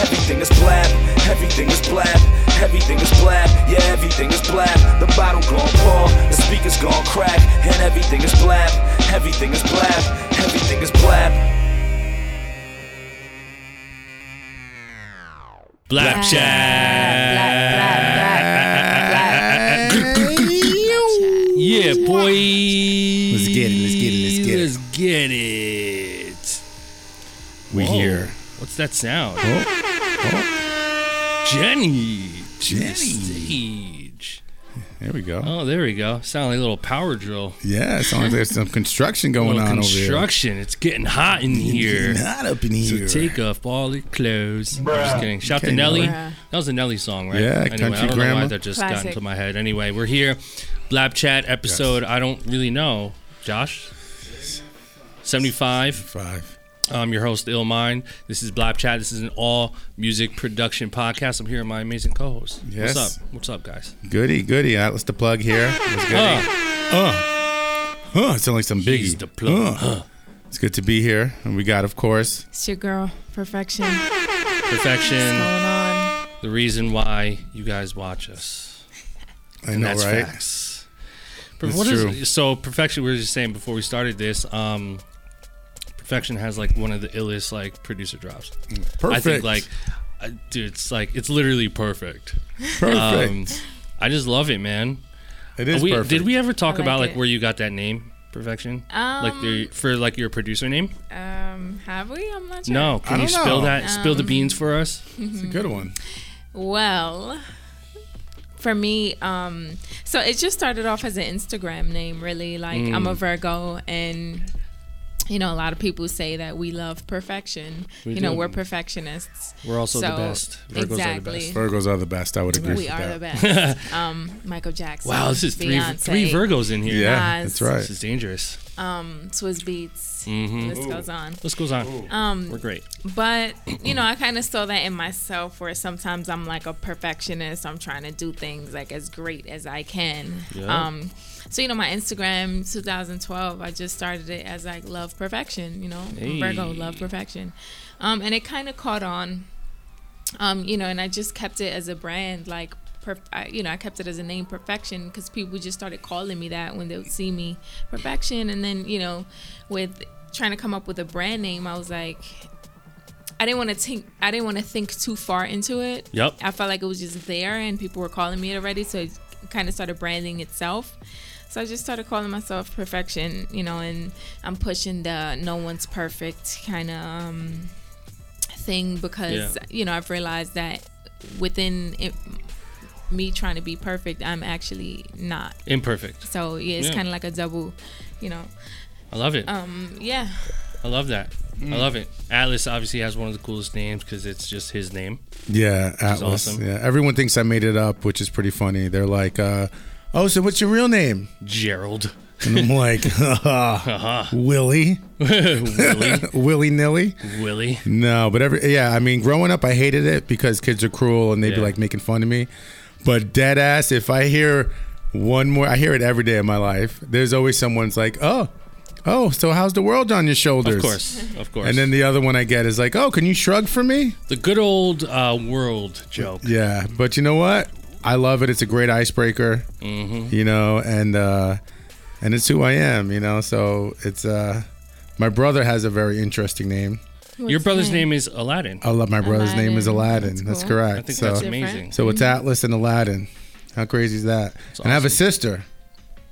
everything is blab, everything is blab, everything is blab, yeah, everything is blab. The bottle gon' pour, the speakers gon' crack, and everything is blab, everything is blab, everything is blab. Black Black, Chat. black, black, black, Yeah, boy. Let's get it, let's get it, let's get it. Let's get it. What's that sound? Oh, oh. Jenny. Jenny. Stage. there we go. Oh, there we go. Sound like a little power drill. Yeah, it sounds like there's some construction going Little on construction. It's getting hot in over here. here. Not up in So here. take off all your clothes. I'm just kidding. Shout to Nelly. Bruh. That was a Nelly song, right? Yeah, anyway, Country I don't know why that just got into my head. Anyway, we're here. Blap Chat episode. I don't really know. Josh? 75. Five. I'm your host, Illmind. This is Blap Chat. This is an all music production podcast. I'm here with my amazing co host. Yes. What's up? What's up, guys? Goody, goody. Atlas the plug here. What's good? Uh, Uh, uh, it's like some biggie. he's the plug. Uh. It's good to be here. And we got, of course, It's your girl, perfection. What's Perfection. going on? The reason why you guys watch us. I And know, that's right? facts. Per- That's what is- true. so perfection? We were just saying before we started this. Um, perfection has like one of the illest like producer drops. Perfect. I think like, uh, dude, it's like it's literally perfect. perfect. Um, I just love it, man. it is we, perfect. Did we ever talk like about like where you got that name, perfection? like Um, the, for like your producer name? Um, have we? I'm not sure. No. Can you don't spill know. that? spill the Um, beans for us. It's a good one. Well, for me, um, so it just started off as an Instagram name, really. Like I'm Mm. a Virgo, and you know, a lot of people say that we love perfection. We you know, do. we're perfectionists. We're also the best. Virgos exactly. are the best. Virgos are the best. I would agree We with are that. the best. um, Michael Jackson. Wow, this is three Beyonce, three Virgos in here. Yeah, Nas. that's right. This is dangerous. Um, Swizz Beatz. Mhm. List goes on. This goes on. Um, We're great. But you know, I kind of saw that in myself, where sometimes I'm like a perfectionist. I'm trying to do things like as great as I can. Yeah. Um, so you know, my Instagram 2012, I just started it as like love perfection. You know, Hey. Virgo love perfection, um, and it kind of caught on. Um, you know, and I just kept it as a brand, like. I, you know, I kept it as a name, perfection, because people just started calling me that when they would see me, perfection. And then, you know, with trying to come up with a brand name, I was like, I didn't want to think. I didn't want to think too far into it. Yep. I felt like it was just there, and people were calling me it already, so it kind of started branding itself. So I just started calling myself Perfection, you know, and I'm pushing the no one's perfect kind of um, thing because Yeah. you know I've realized that within it, me trying to be perfect, I'm actually not. Imperfect. So yeah, it's Yeah. kind of like a double, you know. I love it. Um, yeah. I love that. I love it. Atlas obviously has one of the coolest names because it's just his name. Yeah, Atlas. awesome. Yeah, everyone thinks I made it up, which is pretty funny. They're like, uh, "Oh, so what's your real name?" Gerald. And I'm like, uh-huh. "Willie, Willie. Willie Nilly." Willie. No, but every yeah, I mean, growing up, I hated it because kids are cruel and they'd be Yeah. like making fun of me. But dead ass, if I hear one more, I hear it every day of my life. There's always someone's like, "Oh, oh, so how's the world on your shoulders?" Of course. Of course. And then the other one I get is like, "Oh, can you shrug for me?" the good old uh, world joke. Yeah, but you know what? I love it. It's a great icebreaker. Mm-hmm. You know, and uh, and it's who I am. You know, so it's uh, my brother has a very interesting name. Your brother's the name is Aladdin. I love my brother's name is Aladdin. Aladdin. That's That's, correct. I think so that's amazing. so it's Atlas and Aladdin. How crazy is that? and I have a sister,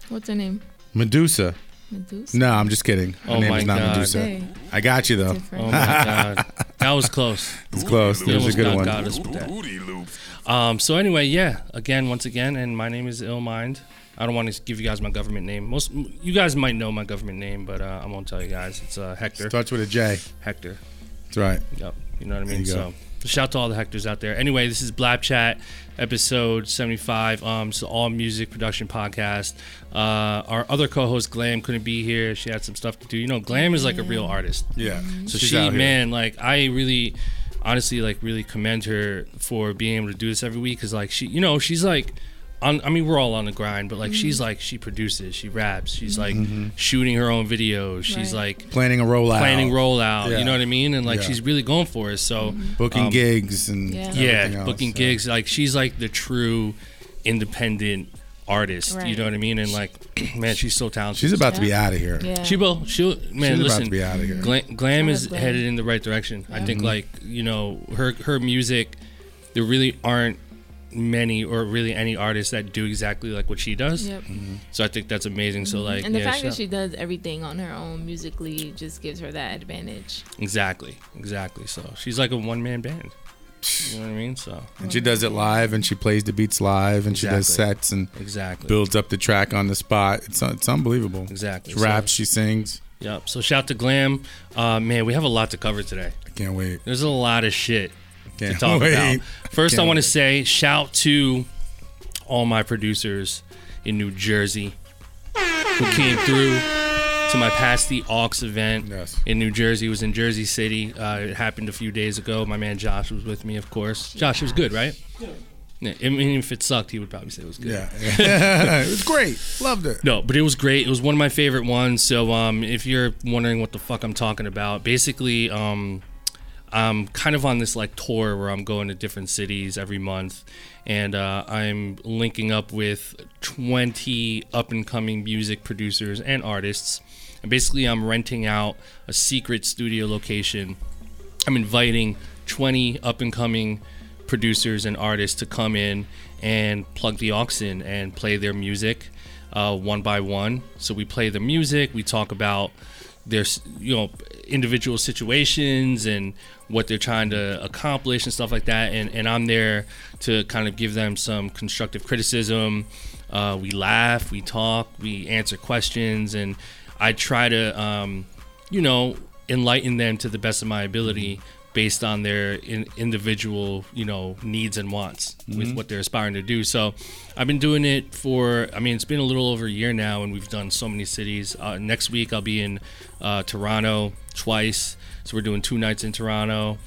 What's her name? Medusa. Medusa. No, I'm just kidding. Her Oh name my is not God. Medusa. Hey, I got you though. Oh my god. That was close. It's close. You was a almost good got, one. Got us with that. Um, so anyway, yeah. Again, once again, and my name is Illmind. I don't want to give you guys my government name. Most you guys might know my government name, but uh, I won't tell you guys. It's uh, Hector. Starts with a J. Hector. That's right. Yep. You know what I mean? So shout to all the Hectors out there. Anyway, this is Blap Chat, episode 75. Um, it's all music production podcast. Uh, our other co-host Glam couldn't be here. She had some stuff to do. You know, Glam is like a real artist. Yeah. So She's she, out man, like I really, honestly, like really commend her for being able to do this every week. Cause like she, you know, she's like, on. I mean, we're all on the grind, but like she's like she produces, she raps, she's like Mm-hmm. shooting her own videos, she's Right. like Planning a rollout. planning rollout. Yeah. You know what I mean? And like Yeah. she's really going for it. So Booking um, gigs and Yeah. yeah, everything else, booking so. gigs. Like she's like the true independent artist. You know what I mean? And like, man, she's so talented. She's about to be out of here. Yeah. She will. She'll. Man, She's listen. about to be out of here. Glam, glam is Glam. headed in the right direction. I Yeah. think mm-hmm. like you know her her music. There really aren't many or really any artists that do exactly like what she does. Yep. Mm-hmm. So I think that's amazing. So mm-hmm. like, and the yeah, fact that she does everything on her own musically just gives her that advantage. exactly, exactly. So she's like a one man band. You know what I mean? So And she does it live, and she plays the beats live, and she does sets and exactly. builds up the track on the spot. It's it's unbelievable. Exactly. She So- raps, she sings. Yep. So shout to Glam. Uh, man, we have a lot to cover today. I can't wait. There's a lot of shit Can't to talk wait. about. First, I Can't want to say shout to all my producers in New Jersey who came through to my Pass the Aux event Yes. in New Jersey. It was in Jersey City. Uh, it happened a few days ago. My man Josh was with me, of course. Josh, it was good, right? Yeah. I mean, if it sucked, he would probably say it was good. Yeah, it was great. Loved it. No, but it was great. It was one of my favorite ones. So, um, if you're wondering what the fuck I'm talking about, basically, um, I'm kind of on this like tour where I'm going to different cities every month, and uh, I'm linking up with 20 up and coming music producers and artists. And basically, I'm renting out a secret studio location. I'm inviting 20 up and coming producers and artists to come in and plug the aux in and play their music uh, one by one. So we play the music, we talk about their you know individual situations and what they're trying to accomplish and stuff like that. And, and I'm there to kind of give them some constructive criticism. Uh, we laugh, we talk, we answer questions, and I try to um, you know enlighten them to the best of my ability based on their in, individual you know needs and wants with what they're aspiring to do. So i've been doing it for i mean it's been a little over a year now and we've done so many cities. Uh, next week i'll be in uh, toronto twice. So we're doing two nights in toronto.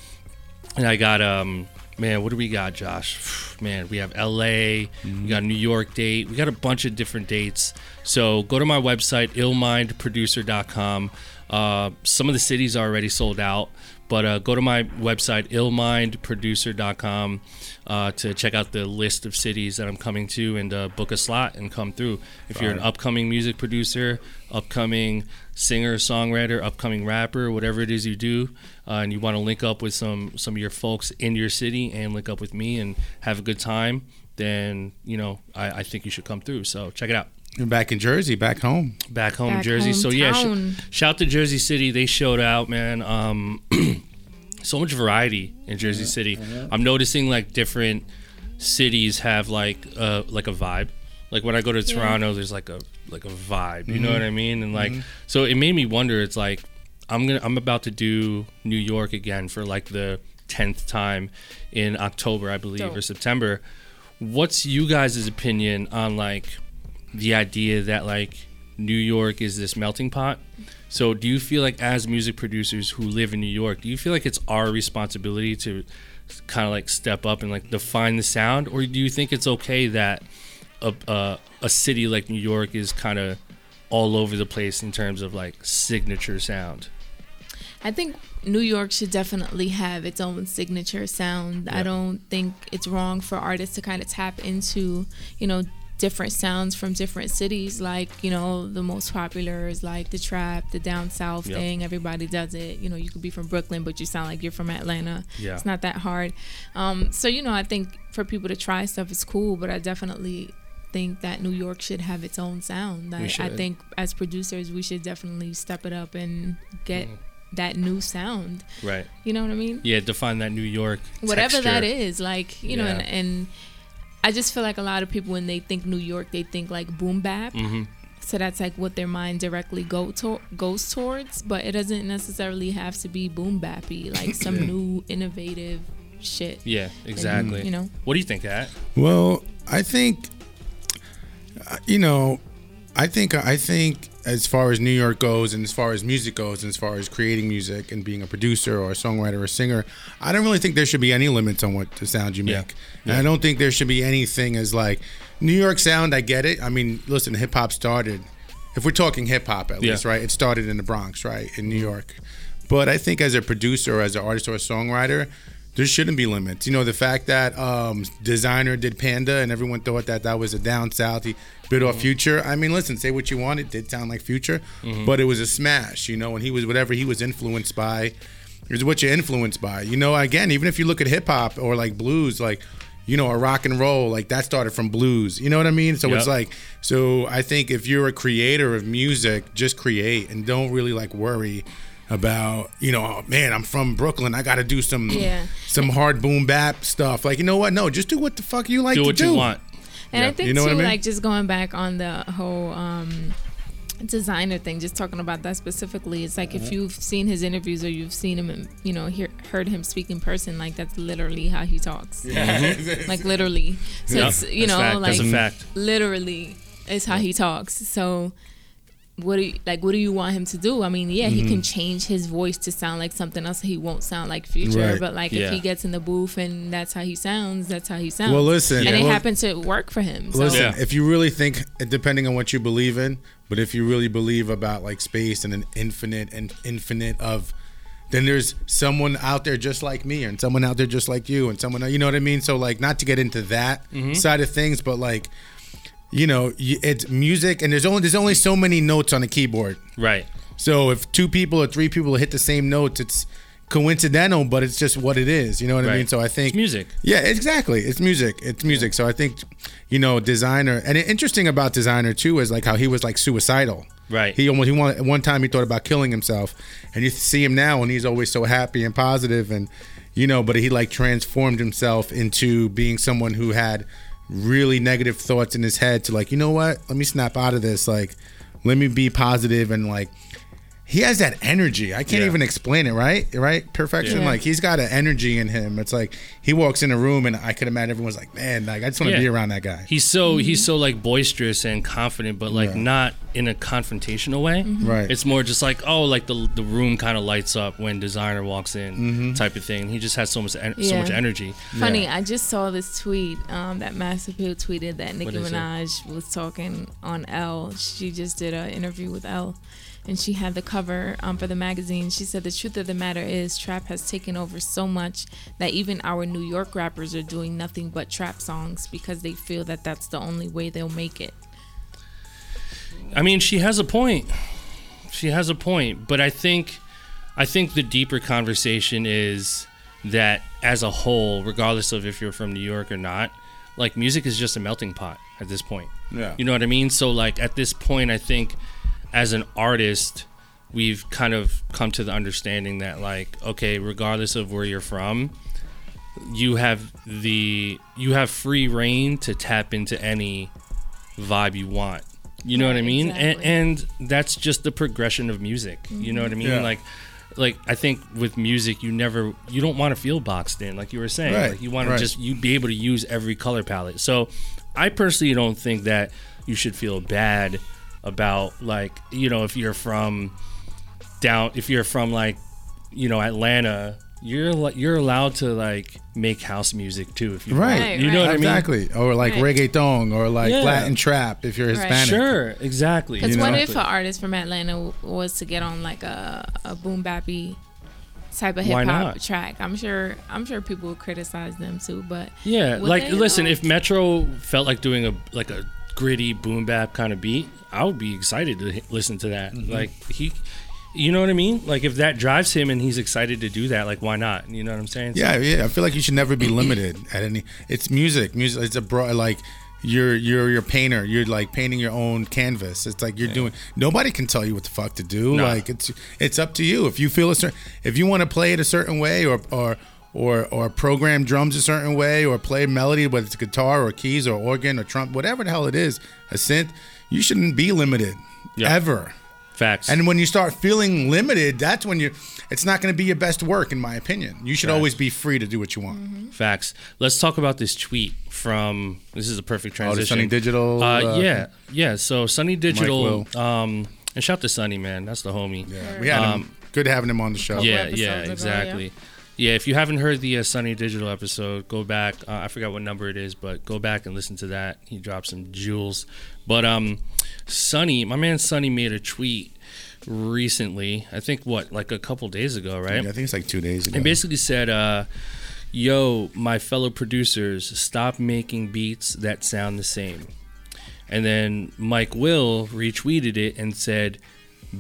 And i got um man what do we got josh? Man we have la we got a new york date we got a bunch of different dates. So go to my website illmindproducer.com uh, some of the cities are already sold out but uh, go to my website illmindproducer.com uh, to check out the list of cities that i'm coming to and uh, book a slot and come through. If you're an upcoming music producer upcoming singer songwriter upcoming rapper whatever it is you do uh, and you want to link up with some some of your folks in your city and link up with me and have a good time then you know I, I think you should come through. So check it out You're back in Jersey, back home. back home Back Jersey. So yeah, sh- shout to Jersey City. They showed out, man. Um, so much variety in Jersey City. I'm noticing like different cities have like uh like a vibe. Like when I go to Toronto, there's like a like a vibe. You know what I mean? And like so it made me wonder. It's like I'm gonna I'm about to do New York again for like the tenth time in October, I believe, Dope. or September. What's you guys' opinion on like the idea that like New York is this melting pot. So do you feel like as music producers who live in New York, do you feel like it's our responsibility to kind of like step up and like define the sound or do you think it's okay that a a, a city like New York is kind of all over the place in terms of like signature sound? I think New York should definitely have its own signature sound. Yeah. I don't think it's wrong for artists to kind of tap into, you know, different sounds from different cities. Like, you know, the most popular is like the trap, the down south Yep. thing. Everybody does it. You know, you could be from Brooklyn, but you sound like you're from Atlanta. Yeah. It's not that hard. Um, so, you know, I think for people to try stuff is cool, but I definitely think that New York should have its own sound. I, I think as producers, we should definitely step it up and get that new sound. Right. You know what I mean? Yeah, define that New York. Whatever that texture. is, like you know, and, and I just feel like a lot of people when they think New York, they think like boom bap. Mhm. So that's like what their mind directly go to- goes towards, but it doesn't necessarily have to be boom bappy, like some new innovative shit. Yeah, exactly. you know. What do you think, At? Well, I think, uh, you know, I think I think as far as New York goes, and as far as music goes, and as far as creating music and being a producer or a songwriter or a singer, I don't really think there should be any limits on what the sound you Yeah. make. And I don't think there should be anything as like New York sound. I get it. I mean, listen, hip hop started. If we're talking hip hop, at Yeah. least, right? It started in the Bronx, right, in New York. But I think as a producer, or as an artist or a songwriter, there shouldn't be limits. You know, the fact that um, Desiigner did Panda and everyone thought that that was a down south. He bit off Future. I mean, listen, say what you want. It did sound like Future, but it was a smash. You know, and he was whatever he was influenced by is what you're influenced by. You know, again, even if you look at hip hop or like blues, like you know, a rock and roll, like that started from blues. You know what I mean? So it's like, so I think if you're a creator of music, just create and don't really like worry about, you know, oh, man, I'm from Brooklyn. I got to do some Yeah. some hard boom bap stuff. Like, you know what? No, just do what the fuck you like Do to what do. you want. And I think You know too, what I mean? like just going back on the whole um, Desiigner thing, just talking about that specifically, it's like if you've seen his interviews or you've seen him, and, you know, hear, heard him speak in person, like that's literally how he talks. yeah. Like literally. So Yep, it's you that's know fact. like That's a fact. literally is how he talks. So what do you, like what do you want him to do? I mean, yeah, he Mm-hmm. can change his voice to sound like something else. He won't sound like Future, Right. but like Yeah. if he gets in the booth and that's how he sounds, that's how he sounds. Well, listen, and it well- happens to work for him. So. Listen, Yeah. if you really think, depending on what you believe in, but if you really believe about like space and an infinite and infinite of, then there's someone out there just like me, and someone out there just like you, and someone, you know what I mean? So like, not to get into that side of things, but like, you know, it's music, and there's only there's only so many notes on a keyboard. Right. So if two people or three people hit the same notes, it's coincidental, but it's just what it is. You know what I Right. mean? So I think It's music. Yeah, exactly. It's music. It's music. So I think, you know, Desiigner and interesting about Desiigner too is like how he was like suicidal. Right. He almost he wanted one time he thought about killing himself, and you see him now and he's always so happy and positive and you know, but he like transformed himself into being someone who had really negative thoughts in his head to like, you know what? Let me snap out of this. Like, let me be positive and like he has that energy. I can't Yeah. even explain it, right? Right? Perfection. Yeah. Like he's got an energy in him. It's like he walks in a room and I could imagine everyone's like, man, like I just want to Yeah. be around that guy. He's so he's so like boisterous and confident, but like Yeah. not in a confrontational way. Right. It's more just like oh, like the the room kind of lights up when Desiigner walks in, Mm-hmm. type of thing. He just has so much en- so much energy. Funny, I just saw this tweet um, that Massive Appeal tweeted that Nicki What is it? Minaj was talking on Elle. She just did an interview with Elle, and she had the cover um, for the magazine. She said the truth of the matter is trap has taken over so much that even our New York rappers are doing nothing but trap songs because they feel that that's the only way they'll make it. I mean, she has a point. She has a point, but I think I think the deeper conversation is that as a whole, regardless of if you're from New York or not, like music is just a melting pot at this point. Yeah. You know what I mean? So like at this point, I think as an artist, we've kind of come to the understanding that like okay, regardless of where you're from, you have the you have free reign to tap into any vibe you want. You know what I mean? exactly. And, and that's just the progression of music. You know what I mean? Yeah. Like like I think with music you never you don't want to feel boxed in like you were saying. Right, Like you want to right. just you be able to use every color palette. So I personally don't think that you should feel bad about like, you know, if you're from down if you're from like, you know, Atlanta, you're you're allowed to like make house music too if you Right. want. You know what I mean? exactly. Or like Right. reggaeton or like Yeah. Latin trap if you're Right. Hispanic. Sure, exactly. Because You what know? if an artist from Atlanta was to get on like a, a boom bappy type of hip hop track? I'm sure I'm sure people would criticize them too, but Yeah, like they, listen, though? if Metro felt like doing a like a gritty boom bap kind of beat, I would be excited to h- listen to that. Mm-hmm. Like he, you know what I mean? Like if that drives him and he's excited to do that, like why not? You know what I'm saying? So- Yeah, yeah. I feel like you should never be limited at any. It's music. Music. It's a broad like. you're you're your painter. You're like painting your own canvas. It's like you're doing. Nobody can tell you what the fuck to do. No. Like it's it's up to you. If you feel a certain, if you want to play it a certain way, or or or or program drums a certain way, or play melody whether it's guitar or keys or organ or trump, whatever the hell it is, a synth, you shouldn't be limited Yeah. ever. Facts. And when you start feeling limited, that's when you. It's not going to be your best work, in my opinion. You should Facts. always be free to do what you want. Facts. Let's talk about this tweet from. This is a perfect transition. Oh, the transition. Sonny Digital. Uh, uh, yeah, yeah. So Sonny Digital. Will. Um, and shout to Sonny, man. That's the homie. Yeah, we had him. Um, Good having him on the show. Yeah, episodes yeah, ago, exactly. Yeah. if you haven't heard the uh, Sonny Digital episode, go back. Uh, I forgot what number it is, but go back and listen to that. He dropped some jewels. But um, Sonny, my man Sonny made a tweet recently. I think what, like a couple days ago, right? Yeah, I think it's like two days ago. and basically said, uh, "Yo, my fellow producers, stop making beats that sound the same." And then Mike Will retweeted it and said,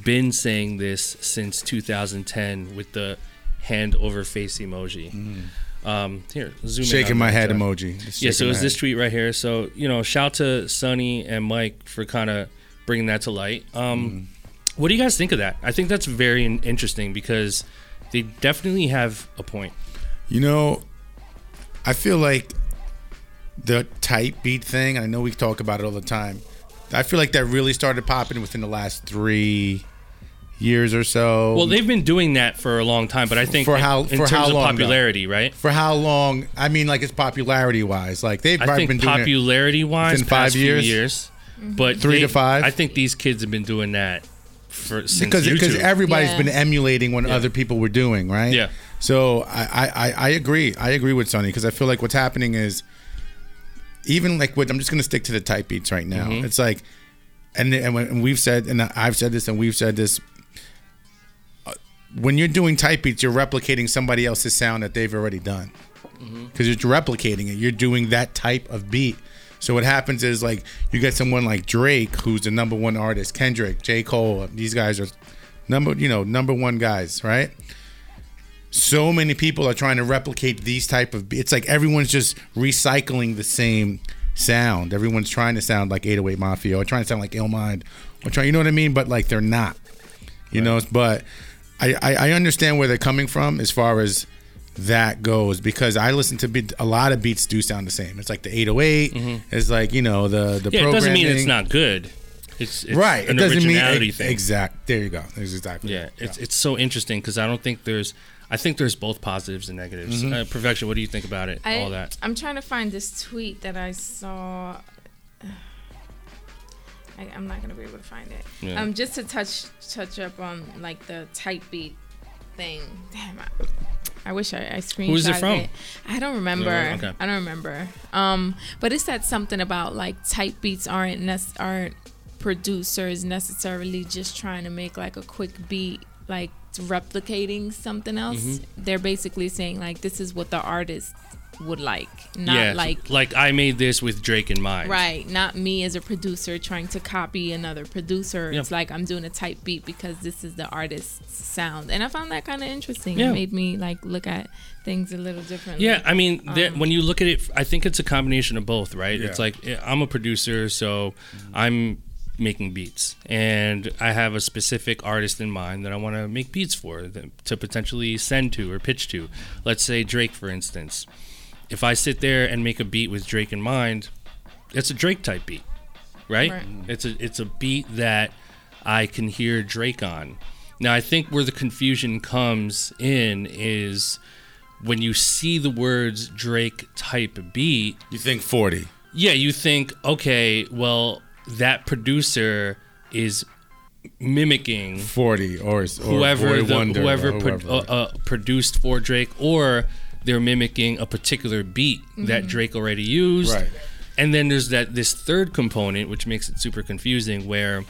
"Been saying this since 2010 with the hand over face emoji." Um, here, zoom in Shaking my head Jeff. emoji. Just Yeah, so it my was this tweet right here. So you know, shout to Sonny and Mike for kind of bringing that to light. Um, Mm-hmm. What do you guys think of that? I think that's very interesting because they definitely have a point. You know, I feel like the tight beat thing. I know we talk about it all the time. I feel like that really started popping within the last three years or so. Well, they've been doing that for a long time, but I think For how- in, for terms how of long, though? popularity, right? for how long? I mean, like it's popularity wise. Like they've I probably think been doing it. popularity wise, in five past few years? years, but Three they- to five? I think these kids have been doing that for since because because YouTube. everybody's Yeah. been emulating what other people were doing, right? Yeah. So I I, I, I agree. I agree with Sonny because I feel like what's happening is even like what I'm just gonna stick to the type beats right now. Mm-hmm. It's like, and and, when, and we've said and I've said this and we've said this. When you're doing type beats, you're replicating somebody else's sound that they've already done Mm-hmm. because you're replicating it. You're doing that type of beat. So what happens is like you get someone like Drake, who's the number one artist, Kendrick, J. Cole. These guys are number, you know, number one guys, right? So many people are trying to replicate these type of. It's like everyone's just recycling the same sound. Everyone's trying to sound like 808 Mafia or trying to sound like Illmind or trying, you know what I mean? But like they're not, you know. But I, I I understand where they're coming from as far as that goes because I listen to beat, a lot of beats do sound the same. It's like the 808. It's like you know the the Mm-hmm. yeah, it doesn't mean it's not good. It's, it's right. An it doesn't mean originality ex- thing. exact. There you go. That's exactly. Yeah, it. it's it's so interesting because I don't think there's. I think there's both positives and negatives. Mm-hmm. Uh, Perfection. What do you think about it? I, all that. I'm trying to find this tweet that I saw. I, I'm not gonna be able to find it. Yeah. Um, just to touch touch up on like the type beat thing. Damn, I, I wish I, I screenshot Who is it from? I don't remember. okay. I don't remember. Um, but it said something about like type beats aren't nec- aren't producers necessarily just trying to make like a quick beat like replicating something else. Mm-hmm. They're basically saying like this is what the artist would like, not yeah, like like I made this with Drake in mind. right, not me as a producer trying to copy another producer. Yeah. It's like I'm doing a type beat because this is the artist's sound, and I found that kind of interesting. Yeah. It made me like look at things a little differently. Yeah, I mean, there- Um, when you look at it, I think it's a combination of both, right? It's like eh, I'm a producer, so I'm making beats, and I have a specific artist in mind that I want to make beats for, that, to potentially send to or pitch to. Let's say Drake, for instance. If I sit there and make a beat with Drake in mind, it's a Drake type beat, right? Right. It's a it's a beat that I can hear Drake on. Now I think where the confusion comes in is when you see the words Drake type beat, You think 40? yeah, you think, okay, well, that producer is mimicking 40 or, or whoever Boy the, whoever or pro- uh, uh, produced for Drake, or they're mimicking a particular beat that Drake already used. Right. And then there's that this third component, which makes it super confusing, where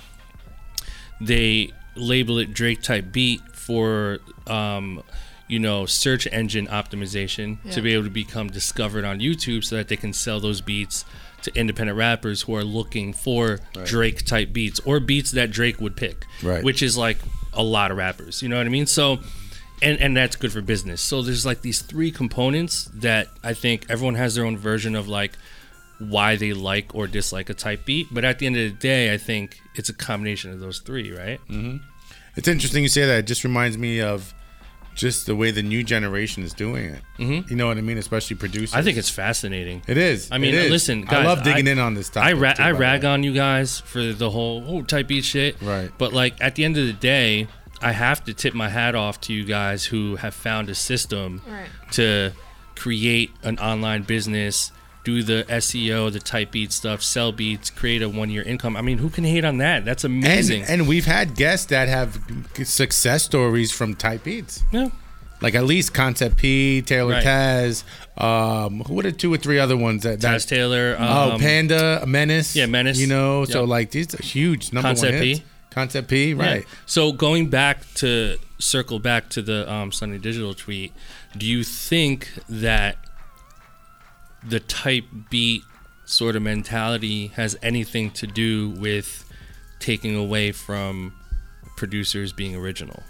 they label it Drake type beat for, um, you know, search engine optimization to be able to become discovered on YouTube, so that they can sell those beats to independent rappers who are looking for Drake type beats or beats that Drake would pick, Right. which is like a lot of rappers. You know what I mean? So. And, and that's good for business. So there's like these three components that I think everyone has their own version of like why they like or dislike a type beat. But at the end of the day, I think it's a combination of those three, right? It's interesting you say that. It just reminds me of just the way the new generation is doing it. Mm-hmm. You know what I mean? Especially producers. I think it's fascinating. it is. I mean, is. listen, guys, I love digging I- in on this topic. I ra- too, I rag on you guys for the whole oh type beat shit. Right. But like at the end of the day, I have to tip my hat off to you guys who have found a system Right. to create an online business, do the SEO, the type beat stuff, sell beats, create a one year income. I mean, who can hate on that? That's amazing. and we've had guests that have success stories from type beats. yeah. Like at least Concept P, Taylor Right. Taz. Um, who are the two or three other ones that? that Taz Taylor. oh, um, Panda, Menace. yeah, Menace. You know, so like these are huge number Concept one P. hits. Concept P, Yeah. right? So going back to circle back to the um, Sonny Digital tweet, do you think that the type beat sort of mentality has anything to do with taking away from producers being original?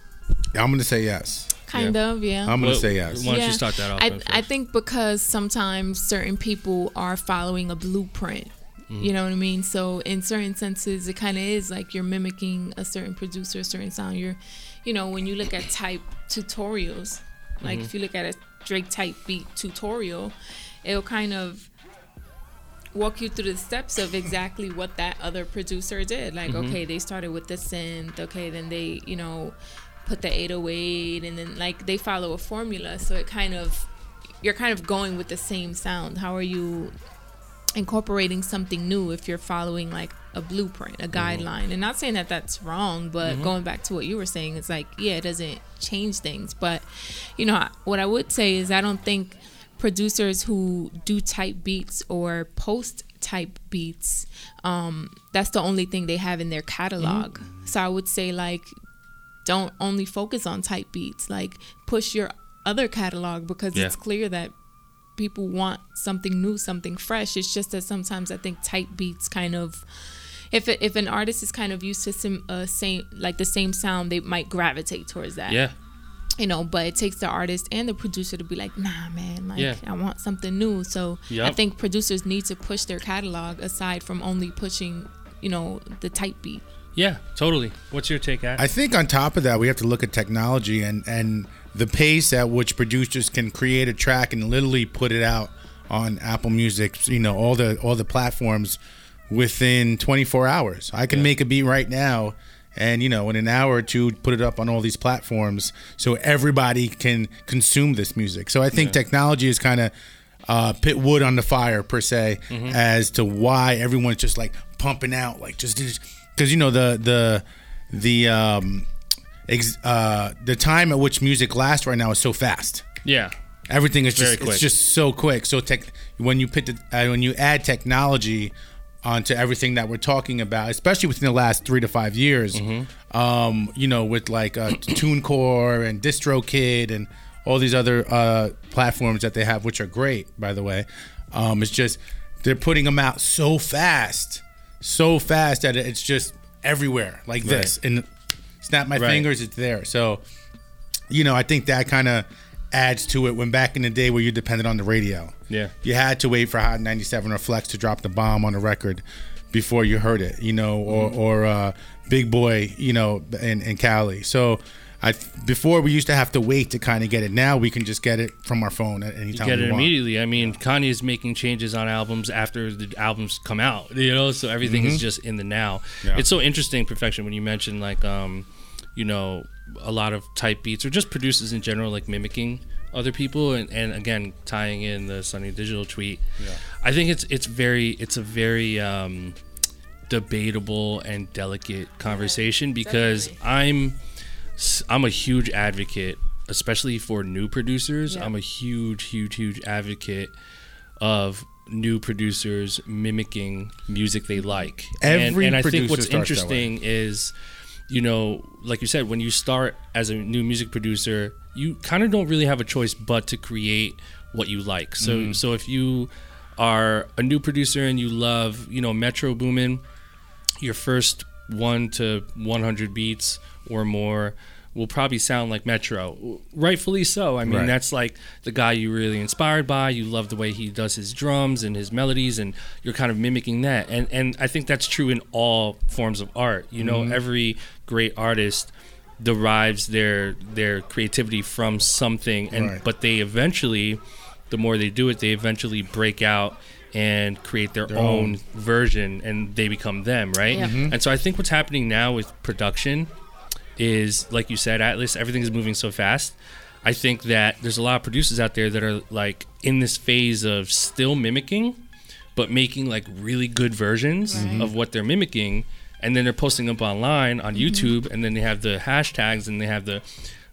I'm gonna say yes. Kind of, yeah. I'm gonna Well, say yes. Why don't you start that off? I, I think because sometimes certain people are following a blueprint. Mm-hmm. You know what I mean? So in certain senses, it kind of is like you're mimicking a certain producer, a certain sound. You're, you know, when you look at type tutorials, like Mm-hmm. if you look at a Drake type beat tutorial, it'll kind of walk you through the steps of exactly what that other producer did. Like, Mm-hmm. okay, they started with the synth. Okay, then they, you know, put the 808, and then like they follow a formula. So it kind of, you're kind of going with the same sound. How are you incorporating something new if you're following like a blueprint, a mm-hmm. guideline? And not saying that that's wrong, but mm-hmm. going back to what you were saying, it's like, yeah, it doesn't change things. But, you know, what I would say is I don't think producers who do type beats or post type beats um that's the only thing they have in their catalog mm-hmm. so i would say like don't only focus on type beats like push your other catalog because Yeah. it's clear that people want something new something fresh it's just that sometimes i think tight beats kind of if it, if an artist is kind of used to some uh, same like the same sound they might gravitate towards that yeah, you know but it takes the artist and the producer to be like nah man like Yeah. i want something new so i think producers need to push their catalog aside from only pushing you know the type beat yeah, totally. What's your take at? I think on top of that, we have to look at technology and and the pace at which producers can create a track and literally put it out on Apple Music, you know, all the all the platforms within 24 hours. I can make a beat right now and you know, in an hour or two put it up on all these platforms so everybody can consume this music. So I think technology is kind of uh, put wood on the fire per se as to why everyone's just like pumping out like just because you know the the the um ex, uh the time at which music lasts right now is so fast. Yeah, everything is just quick. it's just so quick. So tech when you put the, uh, when you add technology onto everything that we're talking about especially within the last three to five years Mm-hmm. um you know with like uh tunecore and distrokid and all these other uh platforms that they have which are great by the way um it's just they're putting them out so fast so fast that it's just everywhere like this. And snap my Right. fingers it's there so you know i think that kind of adds to it when back in the day where you depended on the radio Yeah. you had to wait for hot 97 or flex to drop the bomb on a record before you heard it you know or Mm-hmm. or uh big boy you know in, in cali so I, before we used to have to wait to kind of get it. Now we can just get it from our phone at any time get it want. immediately. I mean, Kanye is making changes on albums after the albums come out, you know, so everything is just in the now. Mm-hmm. Yeah. It's so interesting, Perfection, when you mentioned like, um, you know, a lot of type beats or just producers in general, like mimicking other people, and, and again tying in the Sonny Digital tweet. Yeah. I think it's it's very it's a very um, debatable and delicate conversation because definitely. I'm s- I'm a huge advocate, especially for new producers. Yeah. I'm a huge, huge, huge advocate of new producers mimicking music they like. And- Every and, I think what's starts that way. interesting is, you know, like you said, when you start as a new music producer, you kind of don't really have a choice but to create what you like. So, Mm-hmm. so if you are a new producer and you love, you know, Metro Boomin, your first one to 100 beats or more will probably sound like Metro. Rightfully so. I mean, Right. that's like the guy you really inspired by. You love the way he does his drums and his melodies, and you're kind of mimicking that. And and I think that's true in all forms of art. You know, Mm-hmm. every great artist derives their their creativity from something, and Right. but they eventually, the more they do it, they eventually break out and create their, Their own, own. version, and they become them, right? Yeah. Mhm. And so I think what's happening now with production is like you said atlas everything is moving so fast i think that there's a lot of producers out there that are like in this phase of still mimicking but making like really good versions Right. of what they're mimicking and then they're posting them online on Mm-hmm. youtube and then they have the hashtags and they have the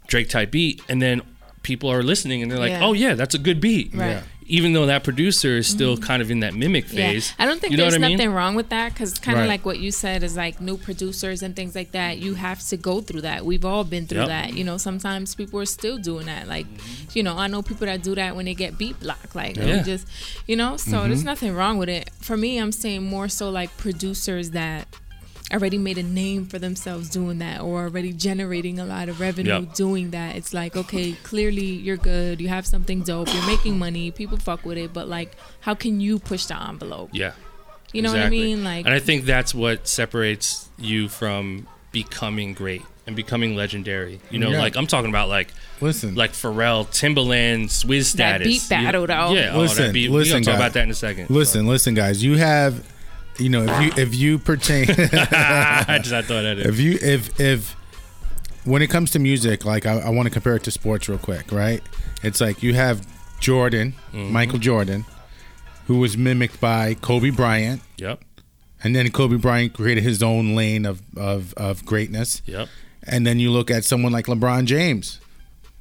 drake type beat and then people are listening and they're like Yeah. oh yeah that's a good beat Right. Yeah. Even though that producer is still mm. kind of in that mimic phase Yeah. I don't think you know there's I mean? nothing wrong with that because kind of Right. like what you said is like new producers and things like that. You have to go through that. We've all been through Yep. that. You know, sometimes people are still doing that. Like, mm-hmm. you know, I know people that do that when they get beat blocked. Like, Yeah. just, you know, so there's mm-hmm. nothing wrong with it. For me, I'm saying more so like producers that already made a name for themselves doing that or already generating a lot of revenue Yep. doing that. It's like, okay, clearly you're good. You have something dope. You're making money. People fuck with it. But like, how can you push the envelope? yeah You know Exactly. what I mean? Like, and I think that's what separates you from becoming great and becoming legendary. You know, Yeah. like I'm talking about like Listen, like Pharrell, Timbaland, Swizz status That beat battle, You- though. Yeah, oh, Listen, that beat. We're listen, gonna talk guys. about that in a second. listen, listen, guys. You have, you know, if you if you pertain, I just I thought that. if you if if when it comes to music, like I, I want to compare it to sports real quick, right? It's like you have Jordan, Mm-hmm. Michael Jordan, who was mimicked by Kobe Bryant, Yep. and then Kobe Bryant created his own lane of of, of greatness. Yep. And then you look at someone like LeBron James,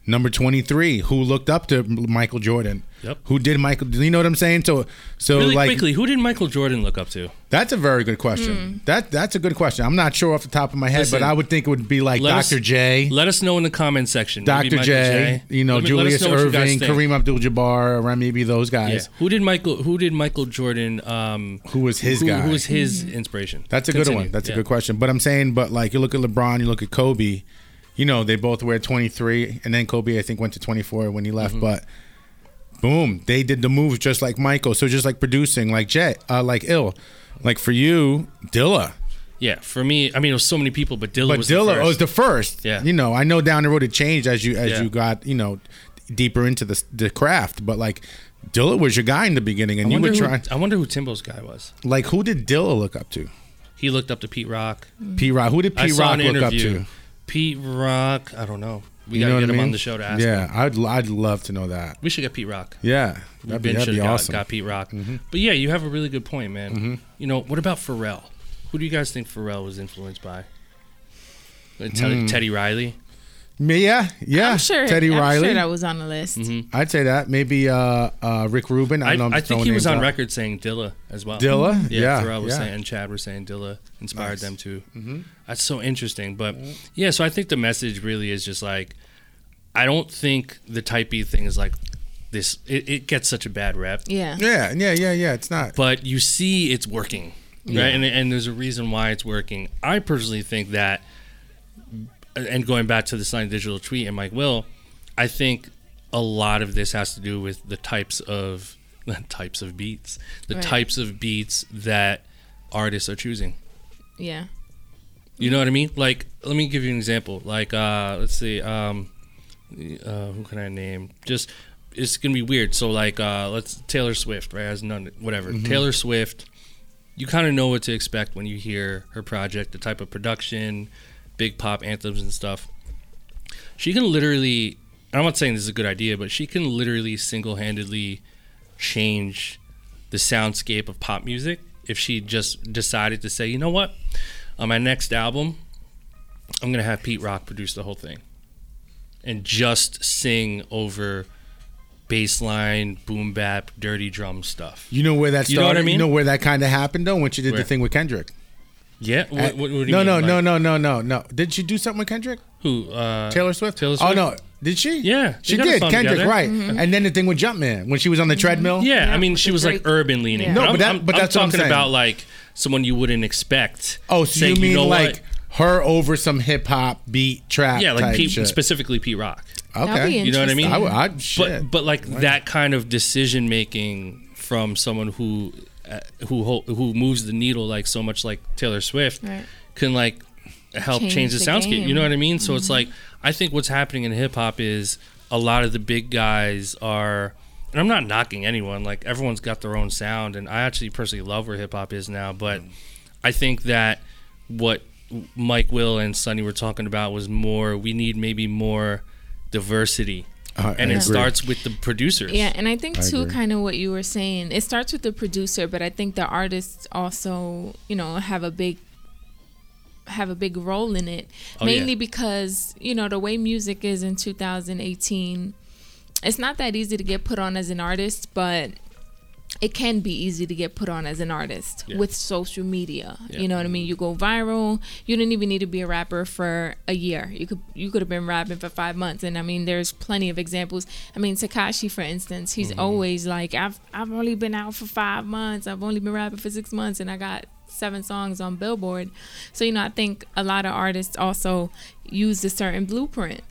number 23, who looked up to Michael Jordan. Yep. Who did Michael? Do you know what I'm saying? So, so Really like quickly, who did Michael Jordan look up to? that's a very good question. That that's a good question. I'm not sure off the top of my head, Listen, but I would think it would be like let us- Dr. J, Let us know in the comment section. Dr. Michael J, you know, me- Julius know what Irving. Kareem Abdul-Jabbar, or maybe those Yeah. guys. Who did Michael? Who did Michael Jordan? Um, Who was his who, guy? Who was his inspiration? That's a Continue. good one. That's Yeah. a good question. But I'm saying, but like you look at LeBron, you look at Kobe, you know, they both were 23, and then Kobe, I think, went to 24 when he left. Mm-hmm. But boom, they did the move just like Michael. So just like producing, like Jet, uh, like Ill, like for you, Dilla. Yeah, for me, I mean, it was so many people, but Dilla But was Dilla the first. was the first. Yeah. You know, I know down the road it changed as you as Yeah. you got you know deeper into the the craft, but like. Dilla was your guy in the beginning, and you were who, trying. I wonder who Timbo's guy was. Like, who did Dilla look up to? He looked up to Pete Rock. Pete Rock. Who did Pete Rock look up to? Pete Rock. I don't know. We You gotta get him on the show to ask. Yeah, him. I'd I'd love to know that. we should get Pete Rock. Yeah, that'd be, that'd be got, awesome. got Pete Rock. But yeah, you have a really good point, man. You know, what about Pharrell? Who do you guys think Pharrell was influenced by? Teddy, Hmm. Teddy Riley. Me, yeah, yeah. I'm sure Teddy I'm Riley. sure that was on the list. I'd say that. Maybe uh, uh, Rick Rubin. I, I, know I'm I think he was on out. record saying Dilla as well. Dilla. Yeah, Yeah, Pharrell was yeah. saying, and Chad was saying Dilla inspired Nice. them too. That's so interesting. But yeah, so I think the message really is just like, I don't think the type B thing is like this. It, it gets such a bad rep, Yeah. Yeah, yeah, yeah, yeah. It's not. but you see it's working, Yeah. right? And, and there's a reason why it's working. I personally think that, and going back to the Sonny Digital tweet and Mike Will, I think a lot of this has to do with the types of the types of beats, the Right. types of beats that artists are choosing. Yeah. You know what I mean? Like, let me give you an example. Like, uh, let's see, um, uh, who can I name? Just, it's gonna be weird. So, like, uh, let's Taylor Swift, right? Has none, whatever. Taylor Swift, you kind of know what to expect when you hear her project, the type of production, big pop anthems and stuff. She can literally, I'm not saying this is a good idea, but she can literally single-handedly change the soundscape of pop music if she just decided to say, you know what, on my next album, I'm gonna have Pete Rock produce the whole thing, and just sing over bass line, boom bap, dirty drum stuff. You know where that started? You know what I mean? You know where that kind of happened though when she did Where? the thing with Kendrick. Yeah. What, what, what do you no, mean? no, Like, no, no, no, no, no. Did she do something with Kendrick? Who? Uh, Taylor Swift. Taylor Oh no, did she? Yeah, they she got a did. song Kendrick, together. right? Mm-hmm. And then the thing with Jumpman when she was on the treadmill. Yeah, I mean, she was like urban leaning. Yeah. No, I'm, but that- I'm, but I'm that's what I'm talking saying. about like someone you wouldn't expect. Oh, so saying, you mean know like what? her over some hip hop beat trap. yeah, like type Pete, shit. specifically Pete Rock. Okay, be You know what I mean? I would, I'd, shit. But but like that kind of decision making from someone who uh, who ho- who moves the needle like so much like Taylor Swift Right. can like help change, Change the, the soundscape. You know what I mean? So it's like I think what's happening in hip hop is a lot of the big guys are. And I'm not knocking anyone. Like everyone's got their own sound, and I actually personally love where hip hop is now. But I think that what Mike Will and Sonny were talking about was more. We need maybe more diversity, Uh, and I it agree. starts with the producers. Yeah, and I think I too, agree. kind of what you were saying. It starts with the producer, but I think the artists also, you know, have a big have a big role in it. Oh, yeah. Mainly because you know the way music is in 2018, it's not that easy to get put on as an artist, but it can be easy to get put on as an artist Yeah. with social media. Yeah. You know what I mean? You go viral. You didn't even need to be a rapper for a year. You could you could have been rapping for five months. And I mean, there's plenty of examples. I mean, Tekashi, for instance, he's Mm-hmm. always like, I've I've only been out for five months. I've only been rapping for six months, and I got seven songs on Billboard. So you know, I think a lot of artists also use a certain blueprint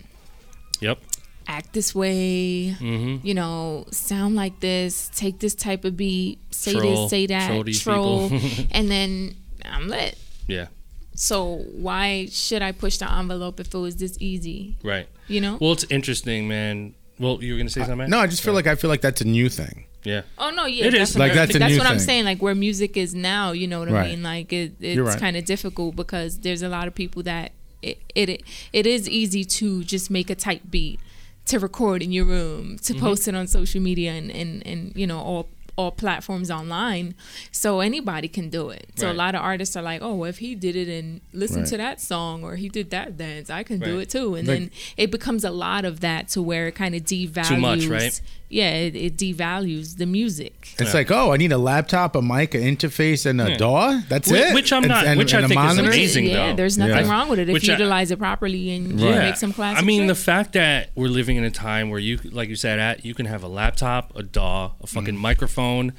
Yep. Act this way, hmm you know, sound like this, take this type of beat, say Troll- this, say that, troll troll, and then I'm lit. Yeah. So why should I push the envelope if it was this easy? Right. You know? Well, it's interesting, man. Well, you were gonna say something? man? no, I just feel like I feel like that's a new thing. Yeah. oh no, yeah, It is. Like, that's a that's new what I'm saying. Like where music is now, you know what I mean? Like it, it's right. kind of difficult because there's a lot of people that it, it it is easy to just make a type beat to record in your room to Mm-hmm. post it on social media and, and, and you know all all platforms online so anybody can do it so a lot of artists are like oh well, if he did it and listen Right. to that song or he did that dance i can do it too and Like- then it becomes a lot of that to where it kind of devalues Too much, right? Yeah it, it devalues the music It's Yeah. like, oh, I need a laptop, a mic, an interface, and a hmm. Yeah. DAW. That's Whi- it. which I'm not- and- which I and a think is amazing. yeah though. there's nothing Yeah. wrong with it if Which you I- utilize it properly and Right. you make some classic I mean, shit. the fact that we're living in a time where you, like you said, at you can have a laptop, a DAW, a fucking mm. microphone,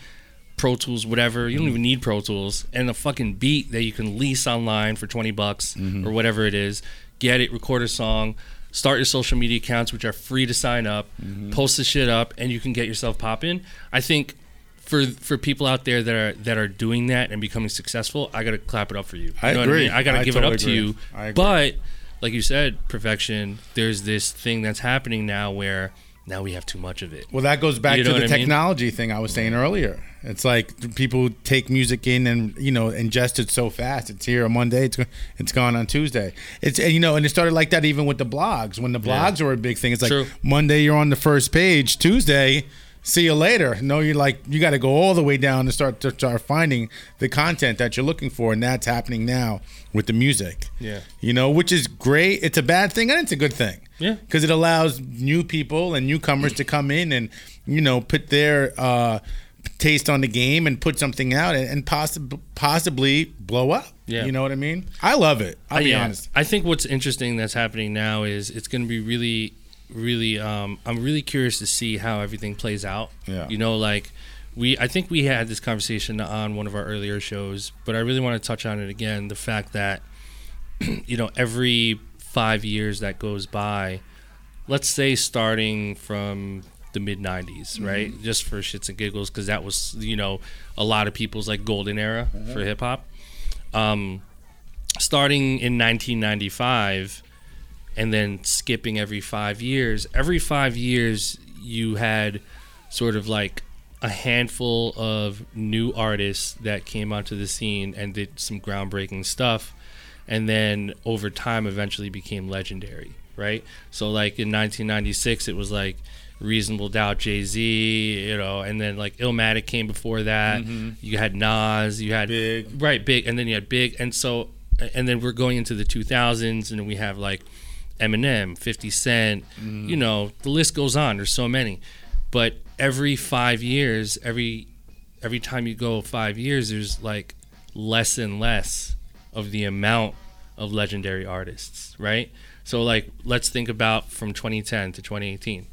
Pro Tools, whatever. You don't even need Pro Tools, and a fucking beat that you can lease online for twenty bucks mm-hmm. or whatever it is. Get it, record a song, start your social media accounts, which are free to sign up, mm-hmm. post the shit up, and you can get yourself popping. I think. For, for people out there that are that are doing that and becoming successful, I gotta clap it up for you. you I know What I, agree. mean? I gotta I give it totally up to you. I agree. But like you said, perfection. There's this thing that's happening now where now we have too much of it. Well, that goes back You know to the I mean? technology thing I was saying earlier. It's like people take music in and you know ingest it so fast. It's here on Monday. It's it's gone on Tuesday. It's and, you know, and it started like that even with the blogs. When the Yeah. blogs were a big thing, it's like True. Monday you're on the first page. Tuesday, see you later. No, you're like you got to go all the way down to start to start finding the content that you're looking for, and that's happening now with the music. Yeah. you know, which is great. It's a bad thing and it's a good thing Yeah. because it allows new people and newcomers to come in and you know put their uh, taste on the game and put something out and, and possibly possibly blow up. Yeah. you know what I mean. I love it. I'll Uh, be yeah. honest. I think what's interesting that's happening now is it's going to be really, really. Um, I'm really curious to see how everything plays out. Yeah. You know, like we. I think we had this conversation on one of our earlier shows, but I really want to touch on it again. The fact that you know every five years that goes by, let's say starting from the mid 90s right? Just for shits and giggles because that was you know a lot of people's like golden era for hip-hop um, starting in 1995 and then skipping every five years every five years you had sort of like a handful of new artists that came onto the scene and did some groundbreaking stuff and then over time eventually became legendary right? So like in 1996 it was like reasonable doubt jay-z you know and then like illmatic came before that. Mm-hmm. You had nas you had Big. right big and then you had big and so and then we're going into the 2000s and we have like eminem 50 cent mm-hmm. you know the list goes on there's so many. But every five years every every time you go five years there's like less and less of the amount of legendary artists right so like let's think about from 2010 to 2018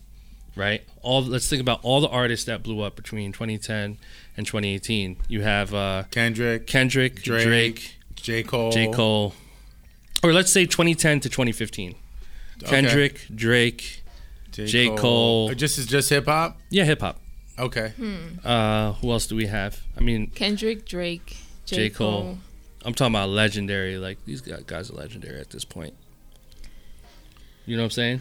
right all let's think about all the artists that blew up between 2010 and 2018 you have uh Kendrick, kendrick Drake, drake J Cole, J. Cole, or let's say 2010 to 2015. Kendrick, Drake, J. Cole. Uh, Just is just hip hop. yeah, hip hop. Okay. Uh, who else do we have? I mean, Kendrick, Drake, J, J. Cole. Cole. I'm talking about legendary. Like these guys guys are legendary at this point. You know what I'm saying?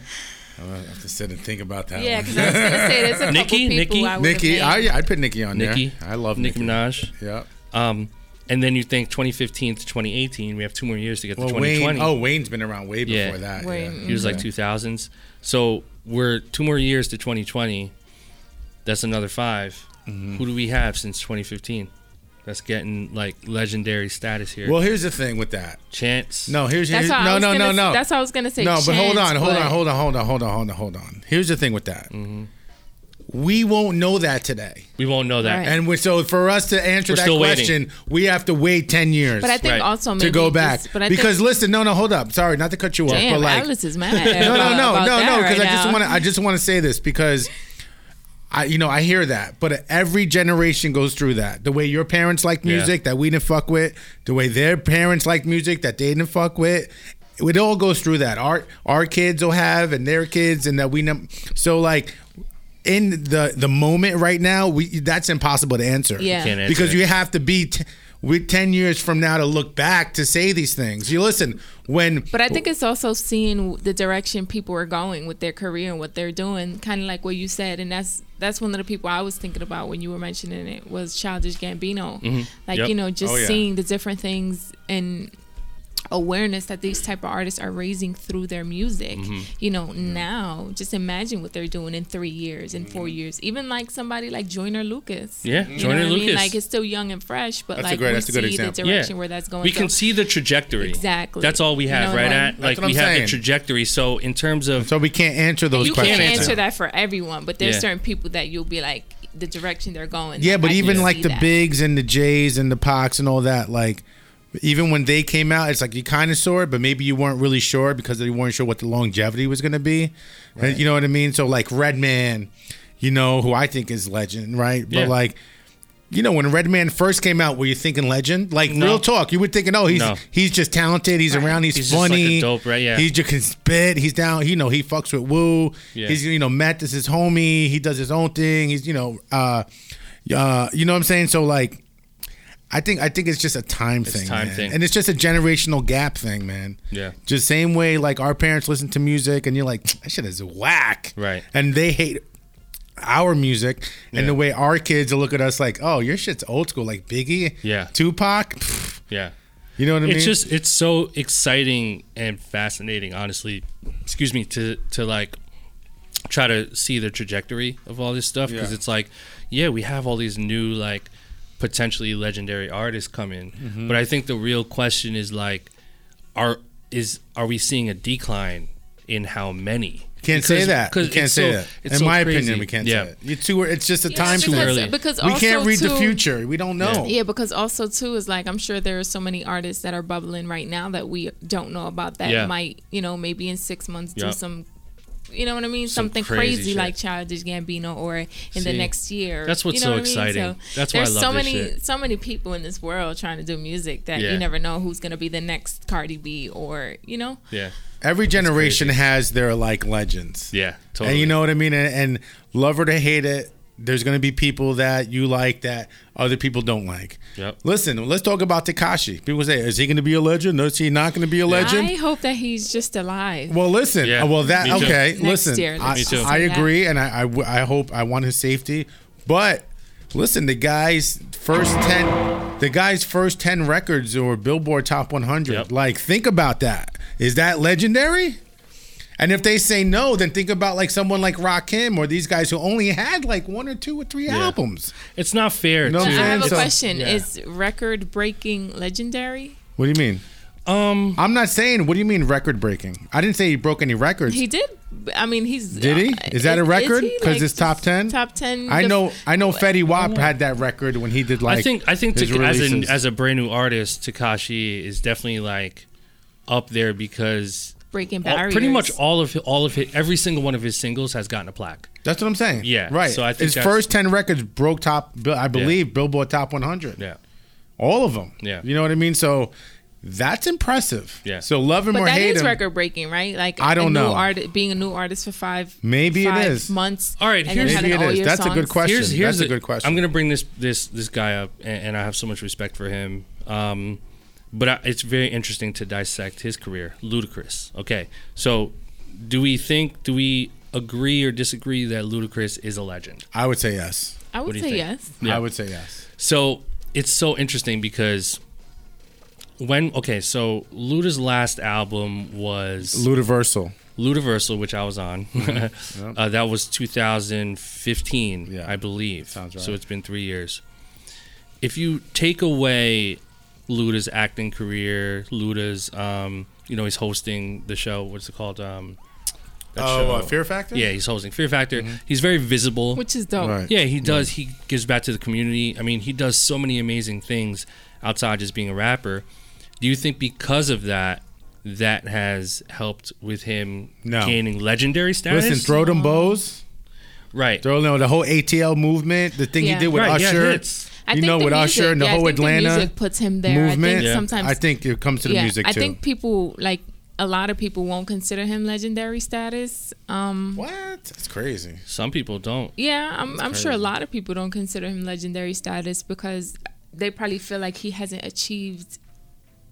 I'm gonna have to sit and think about that. Yeah, because I was gonna say there's a couple Nicki, people Nicki? I would I, yeah, I'd put Nicki on Nicki. there. I love Nicki Nicki. Minaj. Yeah. Um, and then you think 2015 to 2018, we have two more years to get to 2020. Wayne. Oh, Wayne's been around way before Yeah. that. Wayne, yeah. He was like 2000s. So we're two more years to 2020. That's another 5 Mm-hmm. Who do we have since 2015? That's getting like legendary status here. Well, here's the thing with that. Chance. No, here's, here's no, no, no, no. That's what I was gonna say. No, but hold on, hold but- on, hold on, hold on, hold on, hold on, hold on. Here's the thing with that. Mm-hmm. We won't know that today. We won't know that. Right. And we, so for us to answer We're that still waiting. question, we have to wait 10 years But I think Right. also maybe to go back. just- but I because think, listen, no, no, hold up. Sorry, not to cut you off, damn, but like Atlas is mad. no, no, no, no, no. Because right I just want to, I just want to say this because, I, you know, I hear that, but every generation goes through that. The way your parents like Yeah. music that we didn't fuck with, the way their parents like music that they didn't fuck with. It all goes through that. Our our kids will have, and their kids, and that we know. So like. In the the moment right now, we that's impossible to answer. Yeah. Can't answer because it. you have to be t- with ten years from now to look back to say these things. You listen when But I think it's also seeing the direction people are going with their career and what they're doing, kind of like what you said, and that's that's one of the people I was thinking about when you were mentioning it was Childish Gambino, mm-hmm. like Yep. you know just Oh, yeah. seeing the different things and awareness that these type of artists are raising through their music. Mm-hmm. You know now, just imagine what they're doing in three years, in four mm-hmm. years, even like somebody like Joyner Lucas. Yeah, You know Joyner what I mean? Lucas. Like it's still young and fresh, but That's a like great- we that's a good see example. the direction where that's going. We So- can see the trajectory. Exactly. That's all we You have, know, right? like- At like what we I'm have the trajectory. So in terms of so we can't answer those you questions. can't answer. answer that for everyone, but there's Yeah. certain people that you'll be like the direction they're going. Yeah, like, but I even like see the that. bigs and the Jays and the Pox and all that, like even when they came out, it's like you kind of saw it, but maybe you weren't really sure because they weren't sure what the longevity was going to be. And you know what I mean? So like Redman, you know, who I think is legend, right? Yeah. But like. You know, when Redman first came out, were you thinking legend? Like No. real talk, you were thinking, oh, he's No. he's just talented. He's around. He's, funny. He's just like a dope, right? Yeah. He just can spit. He's down. You know, he fucks with Wu. Yeah. He's you know Meth is his homie. He does his own thing. He's you know, uh, uh, you know what I'm saying. So like, I think I think it's just a time thing, time man. thing. and it's just a generational gap thing, man. Yeah. Just same way like our parents listen to music, and you're like, that shit is whack, Right. And they hate our music, and Yeah. the way our kids look at us like, oh, your shit's old school, like Biggie, Yeah. Tupac. Pff, yeah. You know what I mean? It's just it's so exciting and fascinating, honestly. Excuse me to to like try to see the trajectory of all this stuff because Yeah. it's like, yeah, we have all these new like potentially legendary artists coming, Mm-hmm. but I think the real question is like, are is are we seeing a decline in how many? Can't say that. We can't say so- that. In so my crazy. opinion, we can't Yeah. say it. You too. It's just a Yeah, time because, early. Because We can't also, read the future. We don't know. Yeah, because also too is like I'm sure there are so many artists that are bubbling right now that we don't know about that Yeah. might you know maybe in six months do some. You know what I mean? Some Something crazy crazy, like Childish Gambino, or in the next year. that's what's you know so what I mean? exciting. That's why I there's love so this many, shit. so many people in this world trying to do music that Yeah. you never know who's gonna be the next Cardi B, or you know. Yeah, Every generation crazy. has their like legends. yeah, totally. And you know what I mean? And, and love her to hate it, there's going to be people that you like that other people don't like. Yep. Listen, let's talk about Tekashi. People say, is he going to be a legend? No, is he not going to be a legend? I hope that he's just alive. well, listen. Yeah, uh, well, that me too. okay. Next listen, year, I, let's Me too. I say that. agree, and I, I w- I hope I want his safety. But listen, the guy's first ten, the guy's first ten records or Billboard Top 100. Yep. Like, think about that. Is that legendary? And if they say no, then think about like someone like Rakim or these guys who only had like one or two or three Yeah. albums. it's not fair. No, to, I I'm have a So- question: yeah. Is record breaking legendary? What do you mean? um, I'm not saying. What do you mean record breaking? I didn't say he broke any records. He did. I mean, he's. Did he? uh, Is that a record? he, 'Cause it's top 10? Top ten. I know. I know. Fetty Wap had that record when he did like. I think I think his to, as a releases. as a brand new artist, Tekashi is definitely like up there because breaking all, barriers. pretty much all of his, all of his, every single one of his singles has gotten a plaque. That's what I'm saying. Yeah, Right. so I think his that's- first ten records broke top. I believe Billboard Top 100. Yeah, All of them. Yeah. You know what I mean? So That's impressive. Yeah. So love him But or that hate is him. record breaking, right? Like I don't a new know. Art, being a new artist for five Maybe it five is. months. All right, here's- Maybe it all is. your That's a good question. Here's here's That's a good question. I'm gonna bring this this this guy up, and, and I have so much respect for him. Um, but I, it's very interesting to dissect his career. Ludacris. Okay, so do we think? Do we agree or disagree that Ludacris is a legend? I would say yes. I would say think? yes. Yeah. I would say yes. So it's so interesting because when okay, so Luda's last album was Ludaversal. Ludaversal, which I was on. uh, that was 2015, Yeah. I believe. Sounds right. So it's been three years. If you take away Luda's acting career, Luda's, um, you know, he's hosting the show. What's it called? Um, Oh, uh, Fear Factor? Yeah, he's hosting Fear Factor. He's very visible. Which is dope. Right. Yeah, he does. He gives back to the community. I mean, he does so many amazing things outside just being a rapper. Do you think because of that, that has helped with him No. gaining legendary status? Listen, throw them bows. Right. Throw no, the whole ATL movement, the thing Yeah. he did with Right, Usher. hits. I you know, the with music, Usher and the yeah, I whole think Atlanta the music puts him there. movement. I think Yeah. sometimes I think it comes to the yeah, music I think people like a lot of people won't consider him legendary status. Um, what? That's crazy. Some people don't. yeah, I'm, I'm sure a lot of people don't consider him legendary status because they probably feel like he hasn't achieved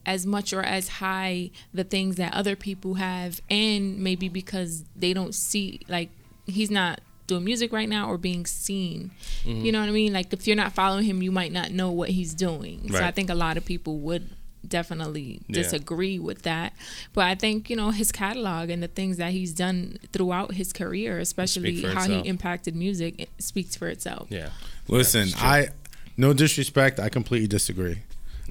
as much or as high the things that other people have, and maybe because they don't see like he's not doing music right now or being seen. Mm-hmm. You know what I mean? Like if you're not following him, you might not know what he's doing. So I think a lot of people would definitely Yeah. disagree with that. But I think, you know, his catalog and the things that he's done throughout his career, especially how itself. he impacted music, it speaks for itself. Yeah. Listen, I no disrespect, I completely disagree.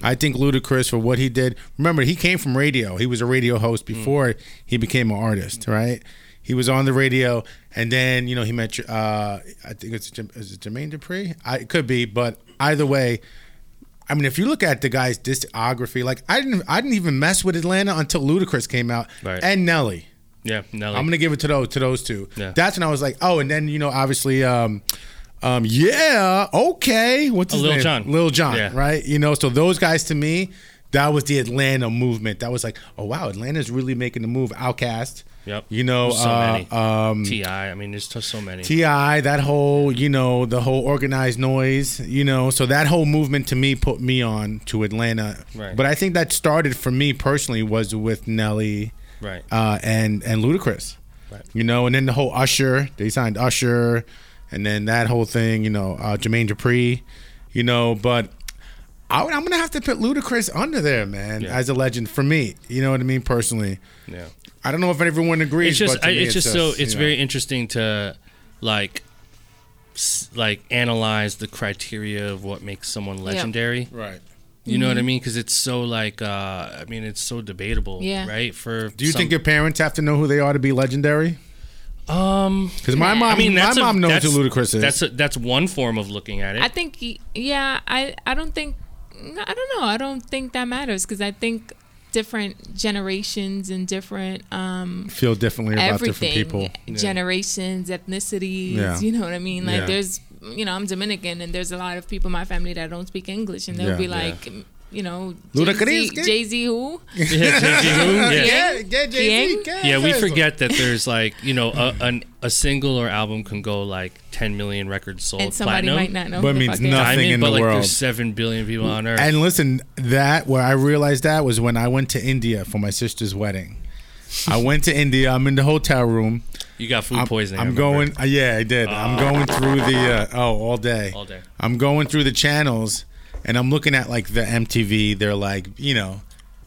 I think Ludacris for what he did. Remember, he came from radio. He was a radio host before he became an artist, right? He was on the radio, and then you know he met. Uh, I think it's is it Jermaine Dupri. I it could be, but either way, I mean, if you look at the guy's discography, like I didn't, I didn't even mess with Atlanta until Ludacris came out, Right. and Nelly. Yeah. Nelly. I'm gonna give it to those to those two. Yeah. That's when I was like, oh, and then you know, obviously, um, um, yeah, okay, what's Oh, his Lil name? Jon. Lil Jon, Yeah. right? You know, so those guys to me, that was the Atlanta movement. That was like, oh wow, Atlanta's really making the move. OutKast, Yep. you know, so uh, um, Ti. I mean, there's just so many. T.I., that whole, you know, the whole Organized Noize, you know, so that whole movement to me put me on to Atlanta. Right. But I think that started for me personally was with Nelly right. uh, and and Ludacris. Right. You know, and then the whole Usher, they signed Usher, and then that whole thing, you know, uh, Jermaine Dupri, you know, but I, am gonna have to put Ludacris under there, man, Yeah. as a legend for me. You know what I mean, personally. Yeah. I don't know if everyone agrees. it's just but to I, me, it's just so it's know. very interesting to like like analyze the criteria of what makes someone legendary right. you know what i mean because it's so like uh i mean it's so debatable Yeah. right for Do you think your parents have to know who they are to be legendary? um Because my mom, i mean my that's a- mom knows that's, who Ludacris is. that's a, that's one form of looking at it I think, yeah, I, I don't think, I don't know. I don't think that matters because I think different generations and different um, feel differently about different everything, people. generations, ethnicities. Yeah. You know what I mean? Like Yeah. there's, you know, I'm Dominican and there's a lot of people in my family that don't speak English and they'll Yeah. be Yeah. like, you know, Ludacris, Jay-Z, Jay-Z who? yeah, Jay-Z who? Yeah. Yeah. yeah, Jay-Z, King? Yeah, we forget that there's like you know a, an, a single or album can go like 10 million records sold And somebody platinum, might not know. But who the means fuck they are. nothing. diamond, in but the like world. there's seven billion people on Earth. And listen, that where I realized that was when I went to India for my sister's wedding. I went to India. I'm in the hotel room. you got food I'm, poisoning. I I'm going. Uh, yeah, I did. I'm going through the uh, oh all day. All day. I'm going through the channels, and I'm looking at like the MTV. They're like you know,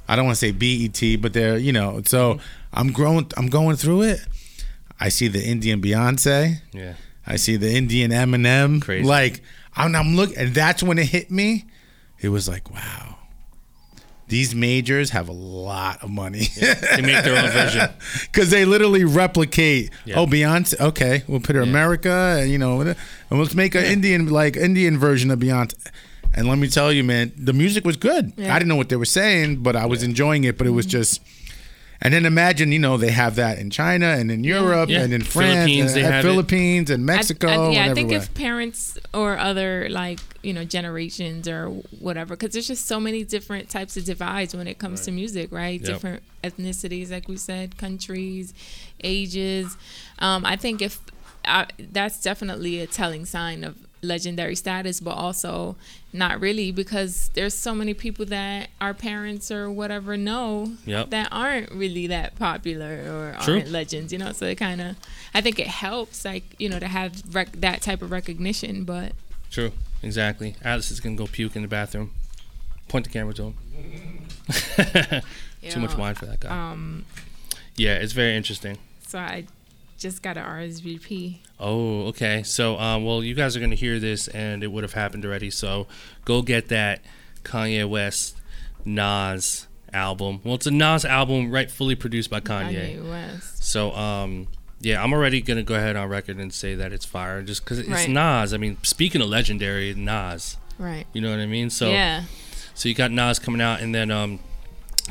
I don't want to say BET, but they're you know. So mm-hmm. I'm growing. I'm going through it. I see the Indian Beyonce. Yeah. I see the Indian Eminem. Crazy. Like I'm, I'm looking, and that's when it hit me. It was like, wow, these majors have a lot of money. They make their own version. because they literally replicate. Yeah. Oh, Beyonce. Okay, we'll put her America, and you know, and let's make an Indian like Indian version of Beyonce. And let me tell you, man, the music was good. Yeah. I didn't know what they were saying, but I was enjoying it. But it was just, And then imagine, you know, they have that in China and in Europe Yeah. and in France, Philippines, and they at have it. Philippines and Mexico. I, yeah, and I think if parents or other like you know generations or whatever, because there's just so many different types of divides when it comes to music, right? Yep. Different ethnicities, like we said, countries, ages. Um, I think if I, that's definitely a telling sign of legendary status, but also not really because there's so many people that our parents or whatever know Yep. that aren't really that popular or True. aren't legends, you know. So it kind of, I think it helps, like you know, to have rec- that type of recognition. But True. Exactly. Atlas is gonna go puke in the bathroom. Point the camera to him. Too much wine for that guy. Um, yeah, it's very interesting. so I just got an RSVP. Oh, okay. So, um, well, you guys are gonna hear this, and it would have happened already. So, go get that Kanye West Nas album. Well, it's a Nas album, right? Fully produced by Kanye. Kanye West. So, um, yeah, I'm already gonna go ahead on record and say that it's fire, just because it's Right. Nas. I mean, speaking of legendary, Nas. Right. You know what I mean? So, yeah. so you got Nas coming out, and then um,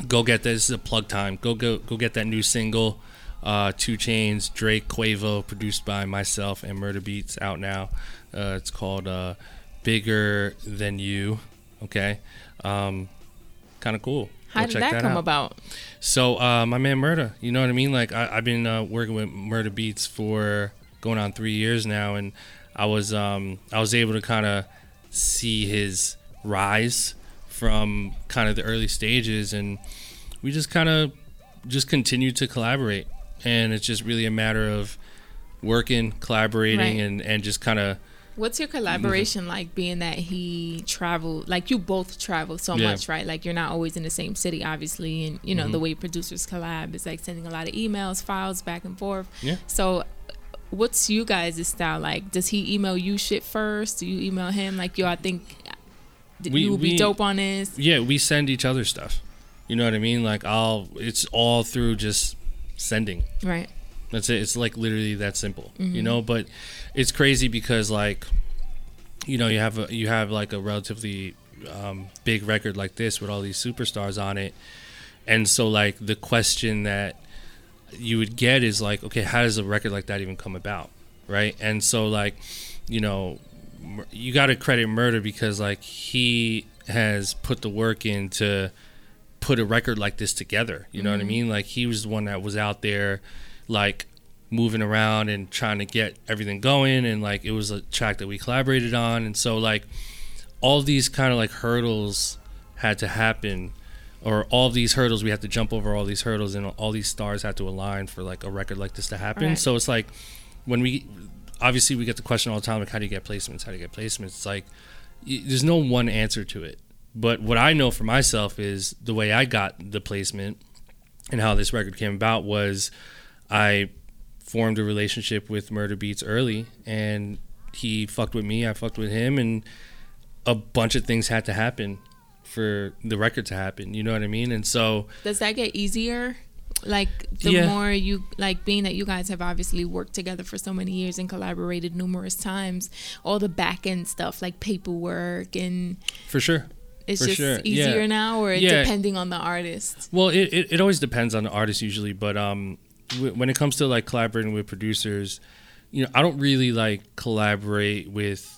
go get this. This is a plug time. Go go go get that new single, uh, 2 Chainz, Drake, Quavo, produced by myself and Murda Beatz, out now. Uh, it's called uh, Bigger Than You. Okay, um, kind of cool. How Go did check that, come out. about? So uh, my man Murda, you know what I mean? Like I, I've been uh, working with Murda Beatz for going on three years now, and I was um, I was able to kind of see his rise from kind of the early stages, and we just kind of just continued to collaborate, and it's just really a matter of working, collaborating, Right. and and just kind of What's your collaboration like being that he traveled like you both travel so Yeah. Mm-hmm. much, right? Like you're not always in the same city obviously and you know the way producers collab is like sending a lot of emails, files back and forth. Yeah. So what's you guys' style like? Does he email you shit first? Do you email him like yo I think We- you would be dope on this? yeah, we send each other stuff. You know what I mean? Like I'll it's all through just sending. Right. That's it. It's like literally that simple, Mm-hmm. you know. But it's crazy because like, you know, you have a, you have like a relatively um, big record like this with all these superstars on it, and so like the question that you would get is like, okay, how does a record like that even come about, right? And so like, you know, you got to credit Murda because like he has put the work in to put a record like this together. You know what I mm-hmm. mean? Like he was the one that was out there, like moving around and trying to get everything going, and like it was a track that we collaborated on, and so like all these kind of like hurdles had to happen. Or all these hurdles, we had to jump over all these hurdles, and all these stars had to align for like a record like this to happen. Right. So it's like when we, obviously, we get the question all the time, like, how do you get placements? How do you get placements? It's like there's no one answer to it. But what I know for myself is the way I got the placement and how this record came about was I formed a relationship with Murda Beatz early, and he fucked with me, I fucked with him, and a bunch of things had to happen for the record to happen. You know what I mean? And so Does that get easier? Like the Yeah. more you like being that you guys have obviously worked together for so many years and collaborated numerous times, all the back end stuff like paperwork and for sure. It's For just sure, easier yeah. now or Yeah. depending on the artist. Well, it, it, it always depends on the artist usually, but um, w- when it comes to like collaborating with producers, you know, I don't really like collaborate with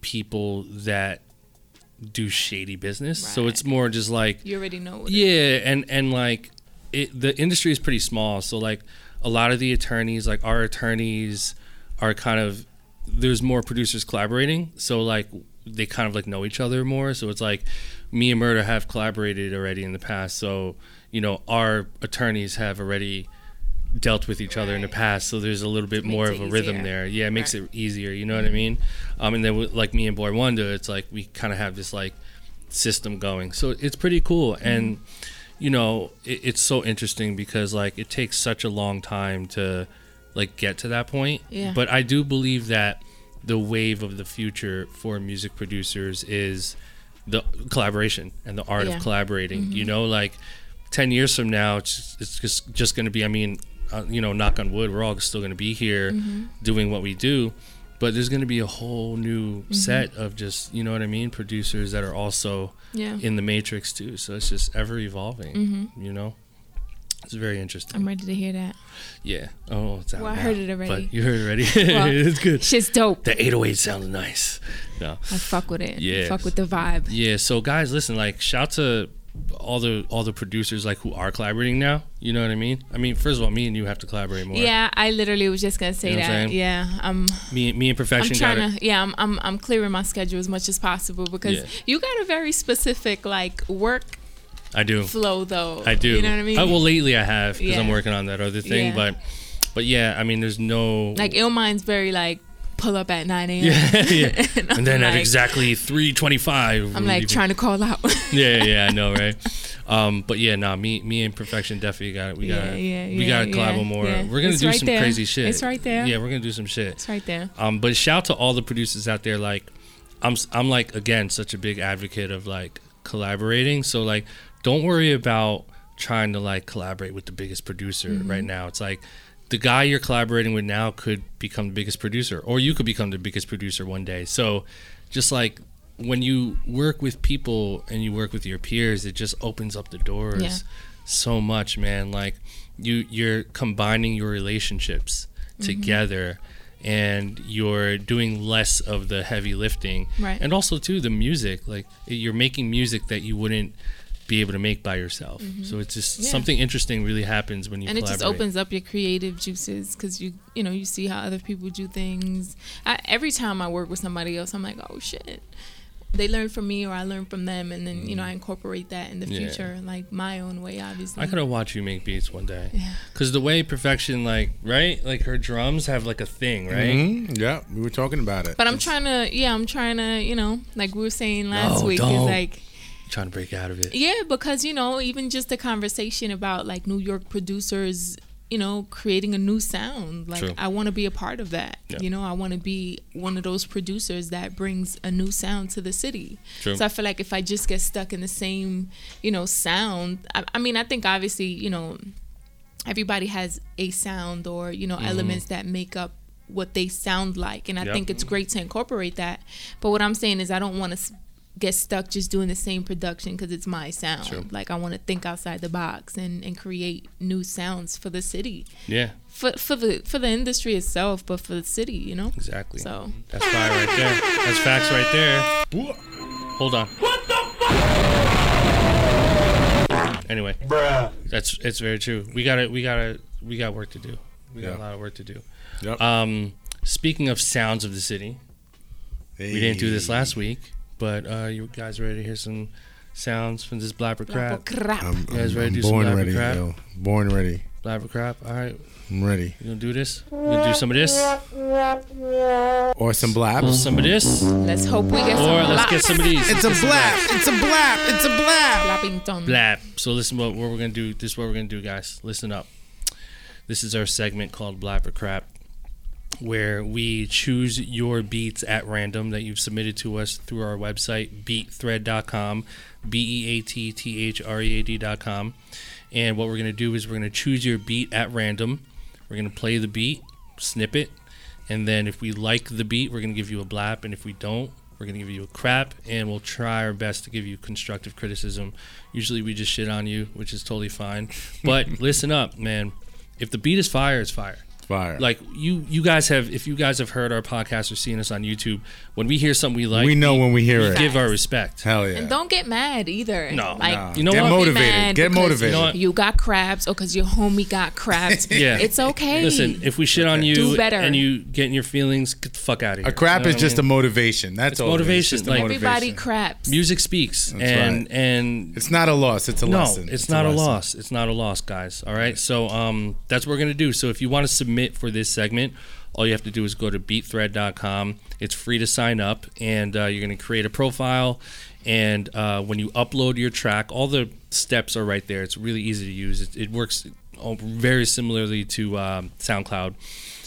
people that do shady business. So it's more just like You already know what yeah, and and like it, the industry is pretty small, so like a lot of the attorneys, like our attorneys, are kind of there's more producers collaborating, so like they kind of like know each other more. So it's like me and Murda have collaborated already in the past, so you know our attorneys have already dealt with each other in the past, so there's a little bit more of a rhythm there. Yeah, it makes Right. it easier. You know what I mean? Um, and then with, like me and Boy Wonder, it's like we kind of have this like system going, so it's pretty cool. Mm-hmm. And you know, it, it's so interesting because like it takes such a long time to like get to that point. Yeah. But I do believe that the wave of the future for music producers is the collaboration and the art Yeah. of collaborating. Mm-hmm. You know, like ten years from now, it's it's just just going to be. I mean, uh, you know, knock on wood, we're all still going to be here Mm-hmm. doing what we do. But there's going to be a whole new Mm-hmm. set of just, you know what I mean, producers that are also Yeah. in the matrix too. So it's just ever evolving, Mm-hmm. you know. It's very interesting. I'm ready to hear that. yeah. Oh, it's out Well, I now, heard it already. But you heard it already. Well, it's good. Shit's dope. The 808 sounds nice. No. I fuck with it. Yes. Fuck with the vibe. Yeah, so guys, listen, like shout to all the all the producers like who are collaborating now. You know what I mean? I mean, first of all, me and you have to collaborate more. Yeah, I literally was just gonna say You know what I'm that. Yeah, I'm. Me me and I'm Perfection got trying to. Yeah, I'm. I'm. I'm clearing my schedule as much as possible because Yeah. you got a very specific like work I do. flow though. I do. You know what I mean? Uh, well, lately I have because I'm working on that other thing, Yeah. but but yeah, I mean, there's no like Illmind's very like pull up at 9 a.m. yeah, yeah. and, and then I'm at exactly 3:25, I'm like trying to call out. yeah, yeah, yeah, I know, right? Um, but yeah, nah, me, me and Perfection definitely got it. We got, Yeah, yeah, we got to collab yeah, more. yeah. We're gonna It's do right some there. crazy shit. It's right there. Yeah, we're gonna do some shit. it's right there. Um, but shout to all the producers out there. Like, I'm, I'm like again such a big advocate of like collaborating. So like, don't worry about trying to like collaborate with the biggest producer Mm-hmm. right now. It's like the guy you're collaborating with now could become the biggest producer, or you could become the biggest producer one day. So, just like when you work with people and you work with your peers, it just opens up the doors Yeah. so much, man. Like you you're combining your relationships Mm-hmm. together and you're doing less of the heavy lifting. Right. And also too the music, like you're making music that you wouldn't be able to make by yourself. So it's just Mm-hmm. Yeah. something interesting really happens when you and it just opens up your creative juices because you you know you see how other people do things I, every time i work with somebody else i'm like oh shit they learn from me or i learn from them and then you know i incorporate that in the Yeah. future like my own way obviously I gotta watch you make beats one day. Yeah. Cause the way perfection, like right, like her drums have like a thing, right? Mhm. Yeah, we were talking about it. but i'm trying to yeah i'm trying to you know like we were saying last No, week don't. is like Trying to break out of it. Yeah, because you know, even just a conversation about like New York producers, you know, creating a new sound. Like True. I want to be a part of that. Yeah. You know, I want to be one of those producers that brings a new sound to the city. True. So I feel like if I just get stuck in the same, you know, sound, I, I mean, I think obviously, you know, everybody has a sound or you know mm-hmm. elements that make up what they sound like and i Yep. think it's great to incorporate that but what i'm saying is i don't want to get stuck just doing the same production because it's my sound True. like i want to think outside the box and, and create new sounds for the city Yeah, for, for the for the industry itself but for the city you know exactly. so That's fire right there. That's facts right there. Hold on. What the fuck? Anyway, Bruh. that's it's very true. We gotta we gotta we got work to do. We got a lot of work to do. Yep. Um, speaking of sounds of the city, we didn't do this last week, but uh, you guys ready to hear some sounds from this blap or crap? crap I'm, You guys I'm- ready to I'm do some born ready, crap? yo. Born ready. Blap or crap. All right, I'm ready. you gonna do this? You gonna do some of this? Or some Or blabs. some of this? let's hope we get some Or let's get some of these. It's a blab. It's a blab. It's a blab. Blappington. Blab. So listen what, what we're gonna do. This is what we're gonna do, guys. Listen up. This is our segment called Blap or Crap, where we choose your beats at random that you've submitted to us through our website, beatthread.com, B E A T T H R E A D.com. And what we're gonna do is we're gonna choose your beat at random. We're gonna play the beat, snip it, and then if we like the beat, we're gonna give you a blap, and if we don't, we're gonna give you a crap, and we'll try our best to give you constructive criticism. Usually we just shit on you, which is totally fine. But listen up, man. If the beat is fire, it's fire. Fire. Like you, you guys have, if you guys have heard our podcast or seen us on YouTube, when we hear something we like, we know when we hear we it. give our respect. Hell yeah. And don't get mad either. No, like no. You know Get what? motivated. mad Get motivated. You know? You got crabs, or because your homie got crabs. Yeah. it's okay. Listen, if we shit on you Do better. and you get in your feelings, get the fuck out of here. a crap You know is what I just a motivation. That's It's all. motivation, Just a like- everybody motivation. craps. music speaks, That's and right. and It's not a loss. It's a no, lesson. it's, not a, lesson. loss. It's not a loss, guys. All right. So um, that's what we're gonna do. So if you want to submit for this segment, all you have to do is go to beatthread.com. It's free to sign up, and uh, you're gonna create a profile. And uh, when you upload your track, all the steps are right there. It's really easy to use. It, it works very similarly to um, SoundCloud.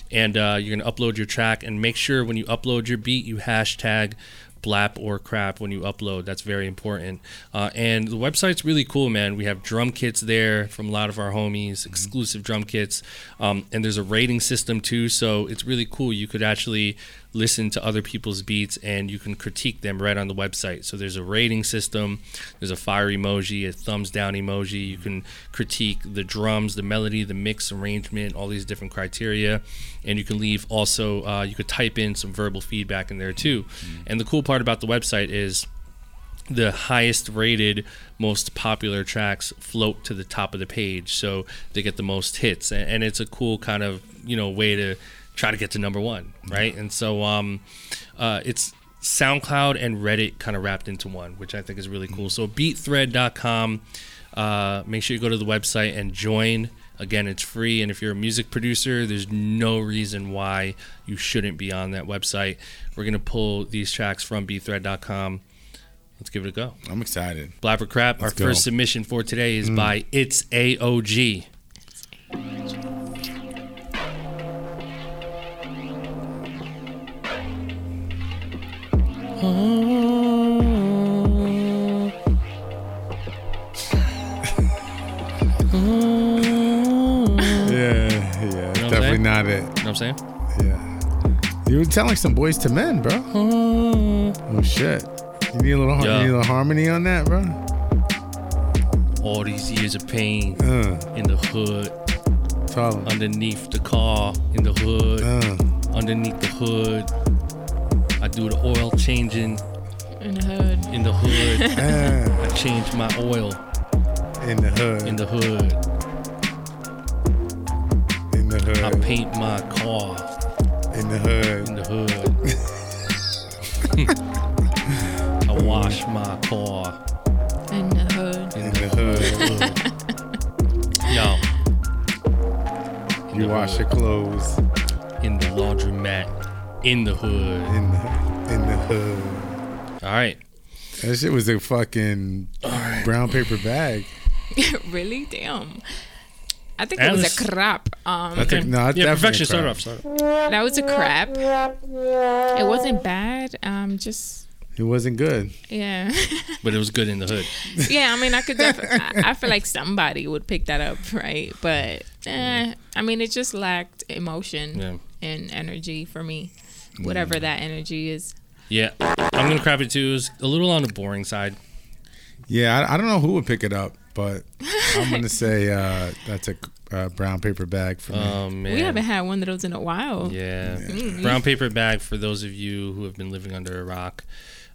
And uh, you're gonna upload your track, and make sure when you upload your beat, you hashtag blap or crap when you upload. That's very important. Uh, and the website's really cool, man. We have drum kits there from a lot of our homies, exclusive drum kits. Um, and there's a rating system too, so it's really cool. You could actually listen to other people's beats and you can critique them right on the website. So there's a rating system, there's a fire emoji, a thumbs down emoji. You can critique the drums, the melody, the mix, arrangement, all these different criteria. And you can leave also, uh, you could type in some verbal feedback in there too. And the cool part about the website is the highest rated, most popular tracks float to the top of the page, so they get the most hits, and, it's a cool kind of you know way to try to get to number one, right? And so um, uh, it's SoundCloud and Reddit kind of wrapped into one, which I think is really cool. So beatthread.com. Uh, make sure you go to the website and join. Again, it's free, and if you're a music producer, there's no reason why you shouldn't be on that website. We're gonna pull these tracks from beatthread.com. Let's give it a go. I'm excited. Blap or Crap, our Let's go. first submission for today is mm. by It's AOG. Yeah, not it. You know what I'm saying? Yeah. You were telling some boys to men, bro. Oh shit. You need a little, har- Yeah. you need a little harmony on that, bro. All these years of pain Uh, in the hood, tell 'em. underneath the car, in the hood, Uh, underneath the hood. I do the oil changing in the hood. in the hood. uh, I change my oil in the hood. in the hood. In the I paint my car In the hood. in the hood. I wash my car In the hood. in In the the hood. hood. Yo. In You the wash hood. your clothes. in the laundromat in the hood. In the in the hood. All right. That shit was a fucking brown paper bag. really? Damn. I think And it was a crap. Um, That's a, no, that's Yeah, definitely perfection. a Start off. Start off. that was a crap. It wasn't bad. Um, just It wasn't good. yeah, But it was good in the hood. yeah. I mean, I could. Def- I, I feel like somebody would pick that up, right? But eh, I mean, it just lacked emotion Yeah. and energy for me. Whatever that energy is. Yeah. I'm gonna crap it too. It was a little on the boring side. Yeah, I, I don't know who would pick it up, but I'm gonna say uh, that's a uh, brown paper bag for me. Oh man. We haven't had one of those in a while. Yeah. Brown paper bag for those of you who have been living under a rock.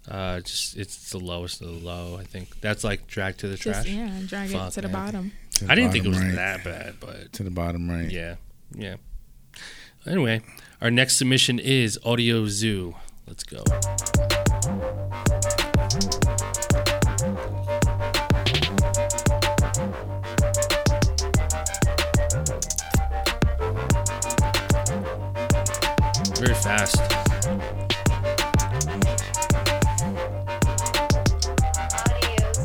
Uh, just it's the lowest of the low. I think that's like drag to the Just trash. yeah, drag Fuck, it to the man. bottom. To the I didn't think it was right. that bad, but To the bottom right. yeah, yeah. Anyway, our next submission is Audio Zoo. Let's go. Very fast.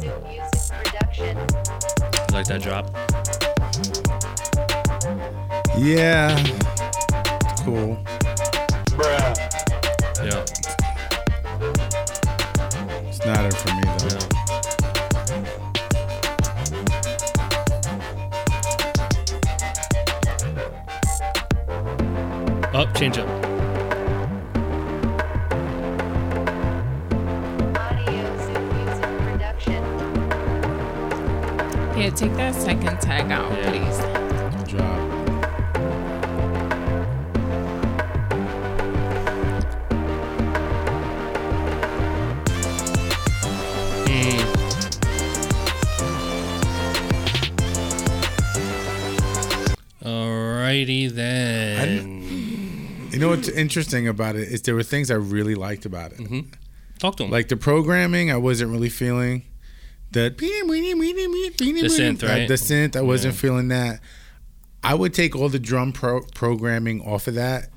Audio Music Production. You like that drop? Yeah. Cool. Yeah. It's not it for me though. yeah. Up, change up. Yeah, take that second tag out, Yeah. please. Good job. Alrighty then. You know what's interesting about it is there were things I really liked about it. Mm-hmm. Talk to him. Like the programming, I wasn't really feeling. The the synth, right? The synth, I wasn't Yeah. feeling that. I would take all the drum pro- programming off of that,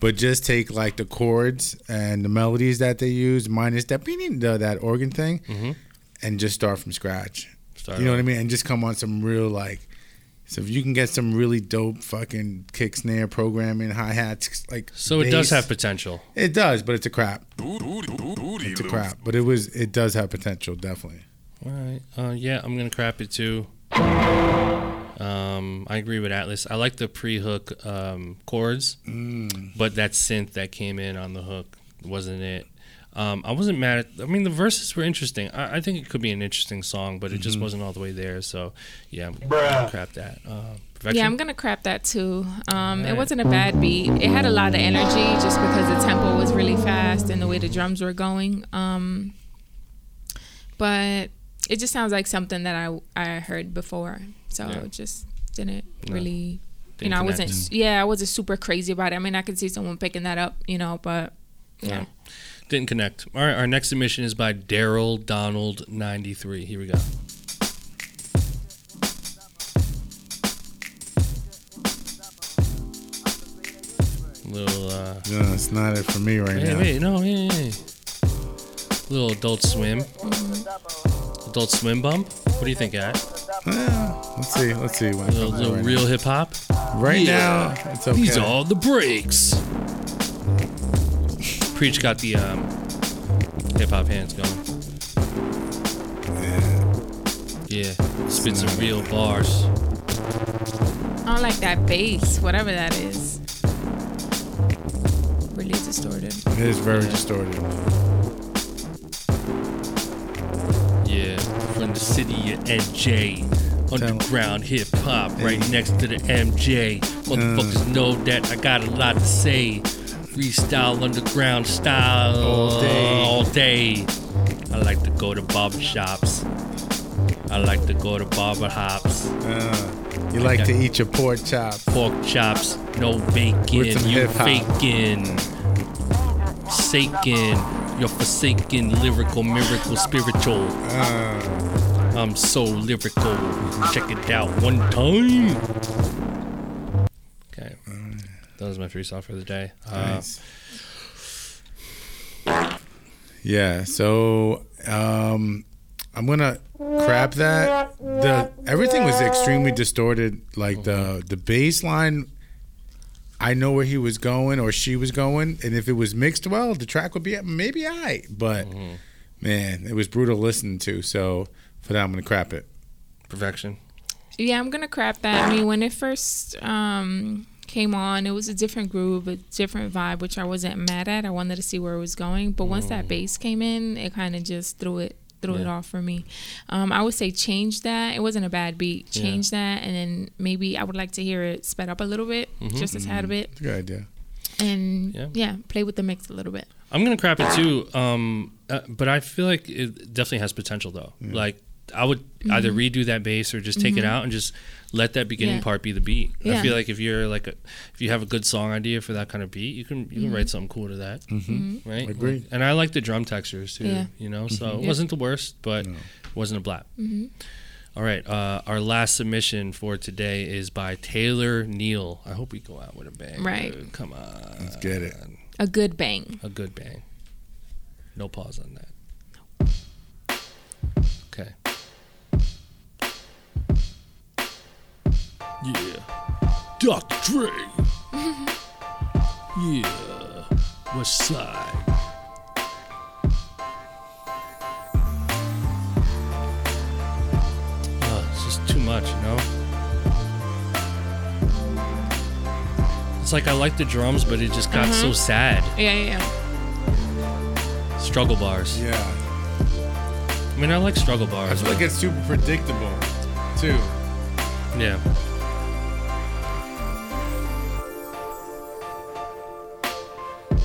but just take like the chords and the melodies that they use, minus that the, that organ thing, Mhm. and just start from scratch. Start you know what I mean? And just come on some real like So if you can get some really dope fucking kick snare programming, hi hats, like So it does have potential. it does, but it's a crap. It's a crap, but it was it does have potential, definitely. All right. Uh, yeah, I'm gonna crap it too. Um, I agree with Atlas. I like the pre-hook um, chords, but that synth that came in on the hook wasn't it. Um, I wasn't mad at. I mean, the verses were interesting. I, I think it could be an interesting song, but it just wasn't all the way there. So, yeah, I'm gonna crap that. Uh, Yeah, I'm gonna crap that too. Um, It wasn't a bad beat. It had a lot of energy just because the tempo was really fast and the way the drums were going. Um, but it just sounds like something that I I heard before, so Yeah. it just didn't No. really. you Didn't know, I wasn't. Yeah, I wasn't super crazy about it. I mean, I could see someone picking that up, you know, but yeah. No. Didn't connect. All right, our next submission is by Daryl Donald 93. Here we go. Little uh No, it's not it for me right Hey, now. wait, no, hey, hey, hey. Little adult swim. Adult swim bump? What do you think, At? Yeah, let's see. Let's see. What it Little, little right real hip hop? Right Yeah. now, it's okay. These are the breaks. Preach got the um, hip hop hands going. Yeah, Yeah. spit some real bars. I don't like that bass, whatever that is. Really distorted. It is very distorted. Yeah, from the city of NJ. Underground hip hop right next to the MJ. Motherfuckers know that I got a lot to say. Freestyle underground style All day. all day. I like to go to barber shops. I like to go to barber hops. Uh, you like to eat your pork chop. Pork chops, no bacon. You faking. Saking. You're forsaken. Lyrical, miracle, spiritual. Uh, I'm so lyrical. Check it out one time. Okay. That was my freestyle for the day. Uh, nice. Yeah. So um, I'm gonna crap that. The everything was extremely distorted. Like the the bass line. I know where he was going or she was going, and if it was mixed well, the track would be maybe I. But man, it was brutal listening to. So for that, I'm gonna crap it. Perfection. Yeah, I'm gonna crap that. I mean, when it first um, came on, it was a different groove, a different vibe, which I wasn't mad at. I wanted to see where it was going, but once that bass came in, it kind of just threw it threw it off for me. Um, I would say change that. It wasn't a bad beat. Change that, and then maybe I would like to hear it sped up a little bit, just a tad bit, It's a good idea. and Yeah. yeah. play with the mix a little bit. I'm gonna crap it too. Um, uh, but I feel like it definitely has potential though. Like I would either redo that bass or just take it out and just let that beginning Mm-hmm. Yeah. part be the beat. I feel like if you're like a, if you have a good song idea for that kind of beat, you can you Mm-hmm. can write something cool to that. Mm-hmm. Right. Agreed. And I like the drum textures too. Yeah. You know, so it wasn't the worst, but it wasn't a blap. All right. Uh, our last submission for today is by Taylor Neal. I hope we go out with a bang. Right. dude. Come on. Let's get it. A good bang. A good bang. No pause on that. Yeah. Dr. Dre. yeah. West side. Oh, it's just too much, you know? It's like I like the drums, but it just got so mm-hmm. sad. Yeah, yeah, yeah. Struggle bars. Yeah. I mean, I like struggle bars. I bars. feel like it's super predictable, too. yeah.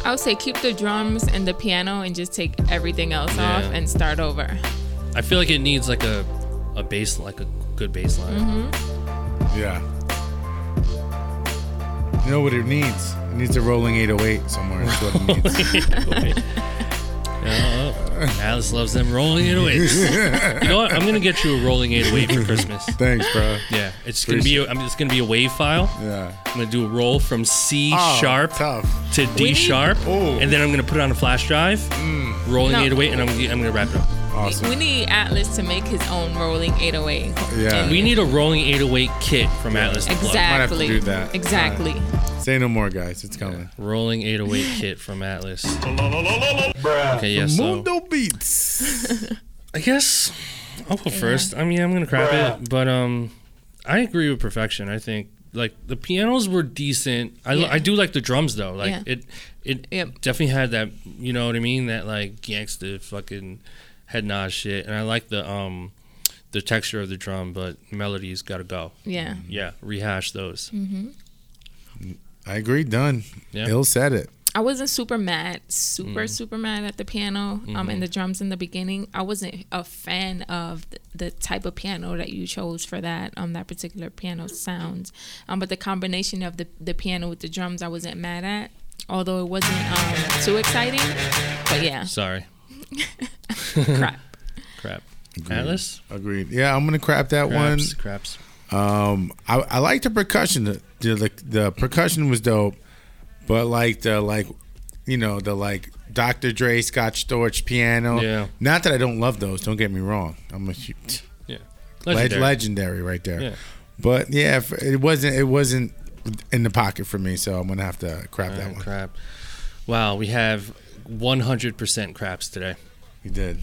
I would say keep the drums and the piano and just take everything else Yeah. off and start over. I feel like it needs like a a bass, like a good bass line. Mm-hmm. Yeah. You know what it needs? It needs a rolling 808 somewhere. That's what it needs. Yeah, oh, Alice loves them rolling it oh away. you know what? I'm gonna get you a rolling 808 for Christmas. Thanks, bro. Yeah, it's gonna be. A, I mean, it's gonna be a wave file. Yeah. I'm gonna do a roll from C Oh, sharp Tough. to D We sharp, Oh. and then I'm gonna put it on a flash drive, mm. rolling No. 808, and I'm, I'm gonna wrap it up. Awesome. We need Atlas to make his own rolling 808. Yeah. And- We need a rolling 808 kit from Atlas to plug. have to exactly. do that. Exactly. Say no more, guys. It's coming. Rolling 808 kit from Atlas. Okay, yeah, so Mundo Beats. I guess I'll go first. I mean, I'm gonna crap it, but um, I agree with perfection. I think like the pianos were decent. I, Yeah. I do like the drums though. Like Yeah. it it Yep. definitely had that. You know what I mean? That like gangsta fucking head nod shit. And I like the um the texture of the drum, but melodies gotta go. Yeah. Yeah, rehash those. I agree. Done. Yeah. Ill said it. I wasn't super mad, super Mm. super mad at the piano um Mm-hmm. and the drums in the beginning. I wasn't a fan of the, the type of piano that you chose for that um that particular piano sound. Um, but the combination of the the piano with the drums, I wasn't mad at. Although it wasn't um too exciting, but yeah, Sorry, crap. crap. Atlas, Agreed. Yeah, I'm gonna crap that craps, craps. Um, I, I like the percussion. The, the the percussion was dope, but like the like, you know, the like Dr. Dre, Scott Storch piano. Yeah. Not that I don't love those. Don't get me wrong. I'm a huge Yeah, legendary, legendary. legendary right there. Yeah. But yeah, it wasn't it wasn't in the pocket for me, so I'm gonna have to crap that Alright, one. crap. Wow, we have 100% craps today. You did.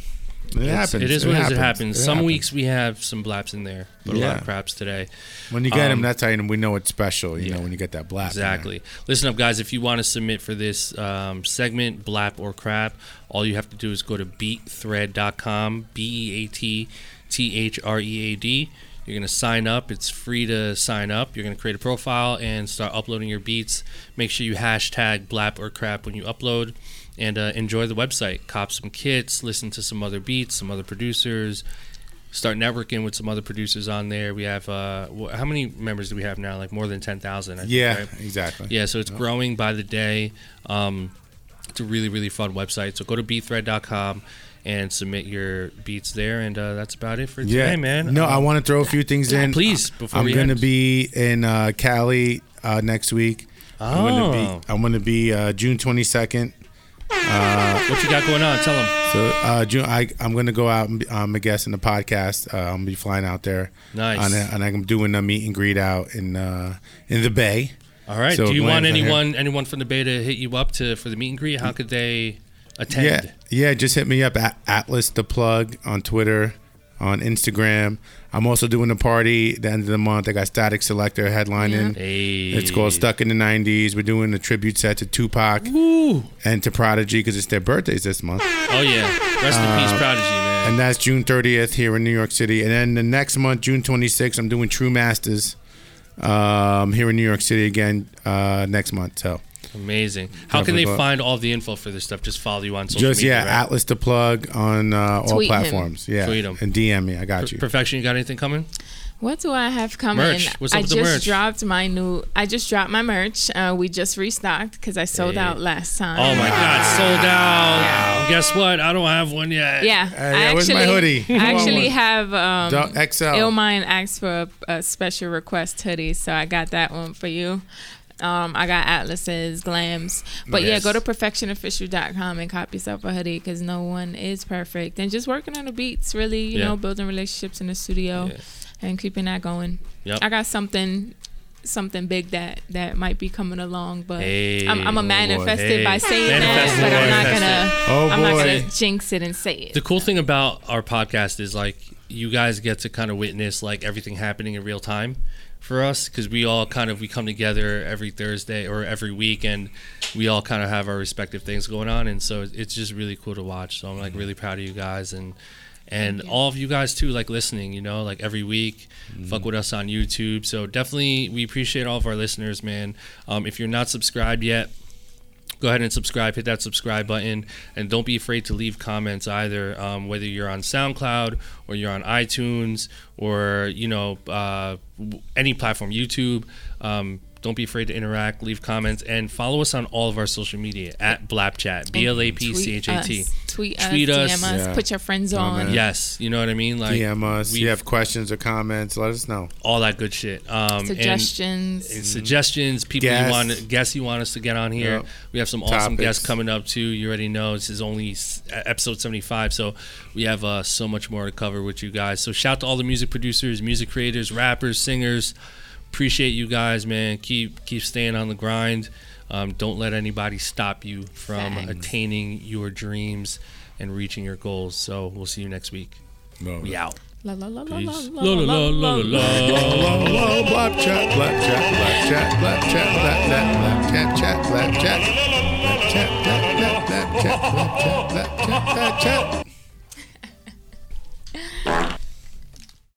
It It's- happens. It is what it is. It happens. happens. It Some happens. weeks we have some blaps in there, but a lot of craps today. when you get them, um, that's how you know, we know it's special. You yeah. know when you get that there. Exactly. Listen up, guys. If you want to submit for this um, segment, blap or crap, all you have to do is go to beatthread.com, B E A T T H R E A D. You're going to sign up. It's free to sign up. You're going to create a profile and start uploading your beats. Make sure you hashtag blap or crap when you upload and uh, enjoy the website. Cop some kits, listen to some other beats, some other producers. Start networking with some other producers on there. We have uh, how many members do we have now? Like more than ten thousand. Yeah, right? exactly. Yeah, so it's growing by the day. Um, it's a really, really fun website. So go to beatthread.com and submit your beats there. And uh, that's about it for today, Yeah, man. No, I Um, want to throw a few things in. please, before I'm gonna end. be in uh, Cali uh, next week. I'm gonna Oh. be. I'm gonna be uh, June 22nd. What you got going on? Tell them. So uh, June, I, I'm gonna go out and be, I'm a guest in the podcast. Uh, I'm gonna be flying out there. Nice. On a, and I'm doing a meet and greet out in uh, in the Bay. All right. So Do you want here. anyone anyone from the Bay to hit you up to for the meet and greet? How could they attend? Yeah, yeah. Just hit me up at Atlas the Plug on Twitter, on Instagram. I'm also doing a party at the end of the month. I got Statik Selektah headlining. Hey. It's called Stuck in the 90s. We're doing a tribute set to Tupac Ooh. and to Prodigy because it's their birthdays this month. Oh yeah. Rest in peace, Prodigy, man. And that's June 30th here in New York City. And then the next month, June 26th, I'm doing True Masters um, here in New York City again uh, next month. So Amazing. How can they Definitely find all the info for this stuff? Just follow you on social just, media. yeah, right? Atlas to Plug on uh, all Tweet him. platforms. Yeah. Tweet him. And DM me. I got you. Perfection, you got anything coming? What do I have coming? Merch. What's up I with the just merch? dropped my new. I just dropped my merch. Uh, we just restocked because I sold Hey. out last time. Oh my God, sold out. Guess what? I don't have one yet. Yeah, Hey, I where's actually, my hoodie? I I want actually one. have um, Dou- XL. Illmind asked for a, a special request hoodie, so I got that one for you. Um, I got atlases, glams, but yeah, go to perfectionofficial.com and cop yourself a hoodie because no one is perfect. And just working on the beats, really, you Yeah. know, building relationships in the studio Yeah. and keeping that going. Yep. I got something something big that that might be coming along, but Hey, I'm, I'm a oh boy. manifest it Hey. by saying Manifest that, but I'm not gonna Oh, I'm not gonna jinx it and say it. The cool thing about our podcast is like you guys get to kind of witness like everything happening in real time for us because we all kind of we come together every Thursday or every week and we all kind of have our respective things going on and so it's just really cool to watch. So I'm like really proud of you guys and and all of you guys too like listening you know like every week fuck with us on youtube. So definitely we appreciate all of our listeners man. Um, if you're not subscribed yet go ahead and subscribe hit that subscribe button and don't be afraid to leave comments either um, whether you're on soundcloud or you're on itunes or you know uh, any platform youtube. Um, Don't be afraid to interact, leave comments, and follow us on all of our social media at Blapchat. B L A P C H A T. Tweet us, Tweet us. DM us, Yeah. put your friends Comment. on. Yes, you know what I mean. Like DM us. we- you have questions or comments, let us know. all that good shit. Um, Suggestions. and suggestions, people Guests. you want, guests you want us to get on here. Yep. We have some awesome guests coming up too. You already know this is only episode seventy five, so we have uh, so much more to cover with you guys. So shout to all the music producers, music creators, rappers, singers appreciate you guys, man. Keep keep staying on the grind. Um, don't let anybody stop you from Thanks. attaining your dreams and reaching your goals. So we'll see you next week. Love we it. out. La la la la la la la la la la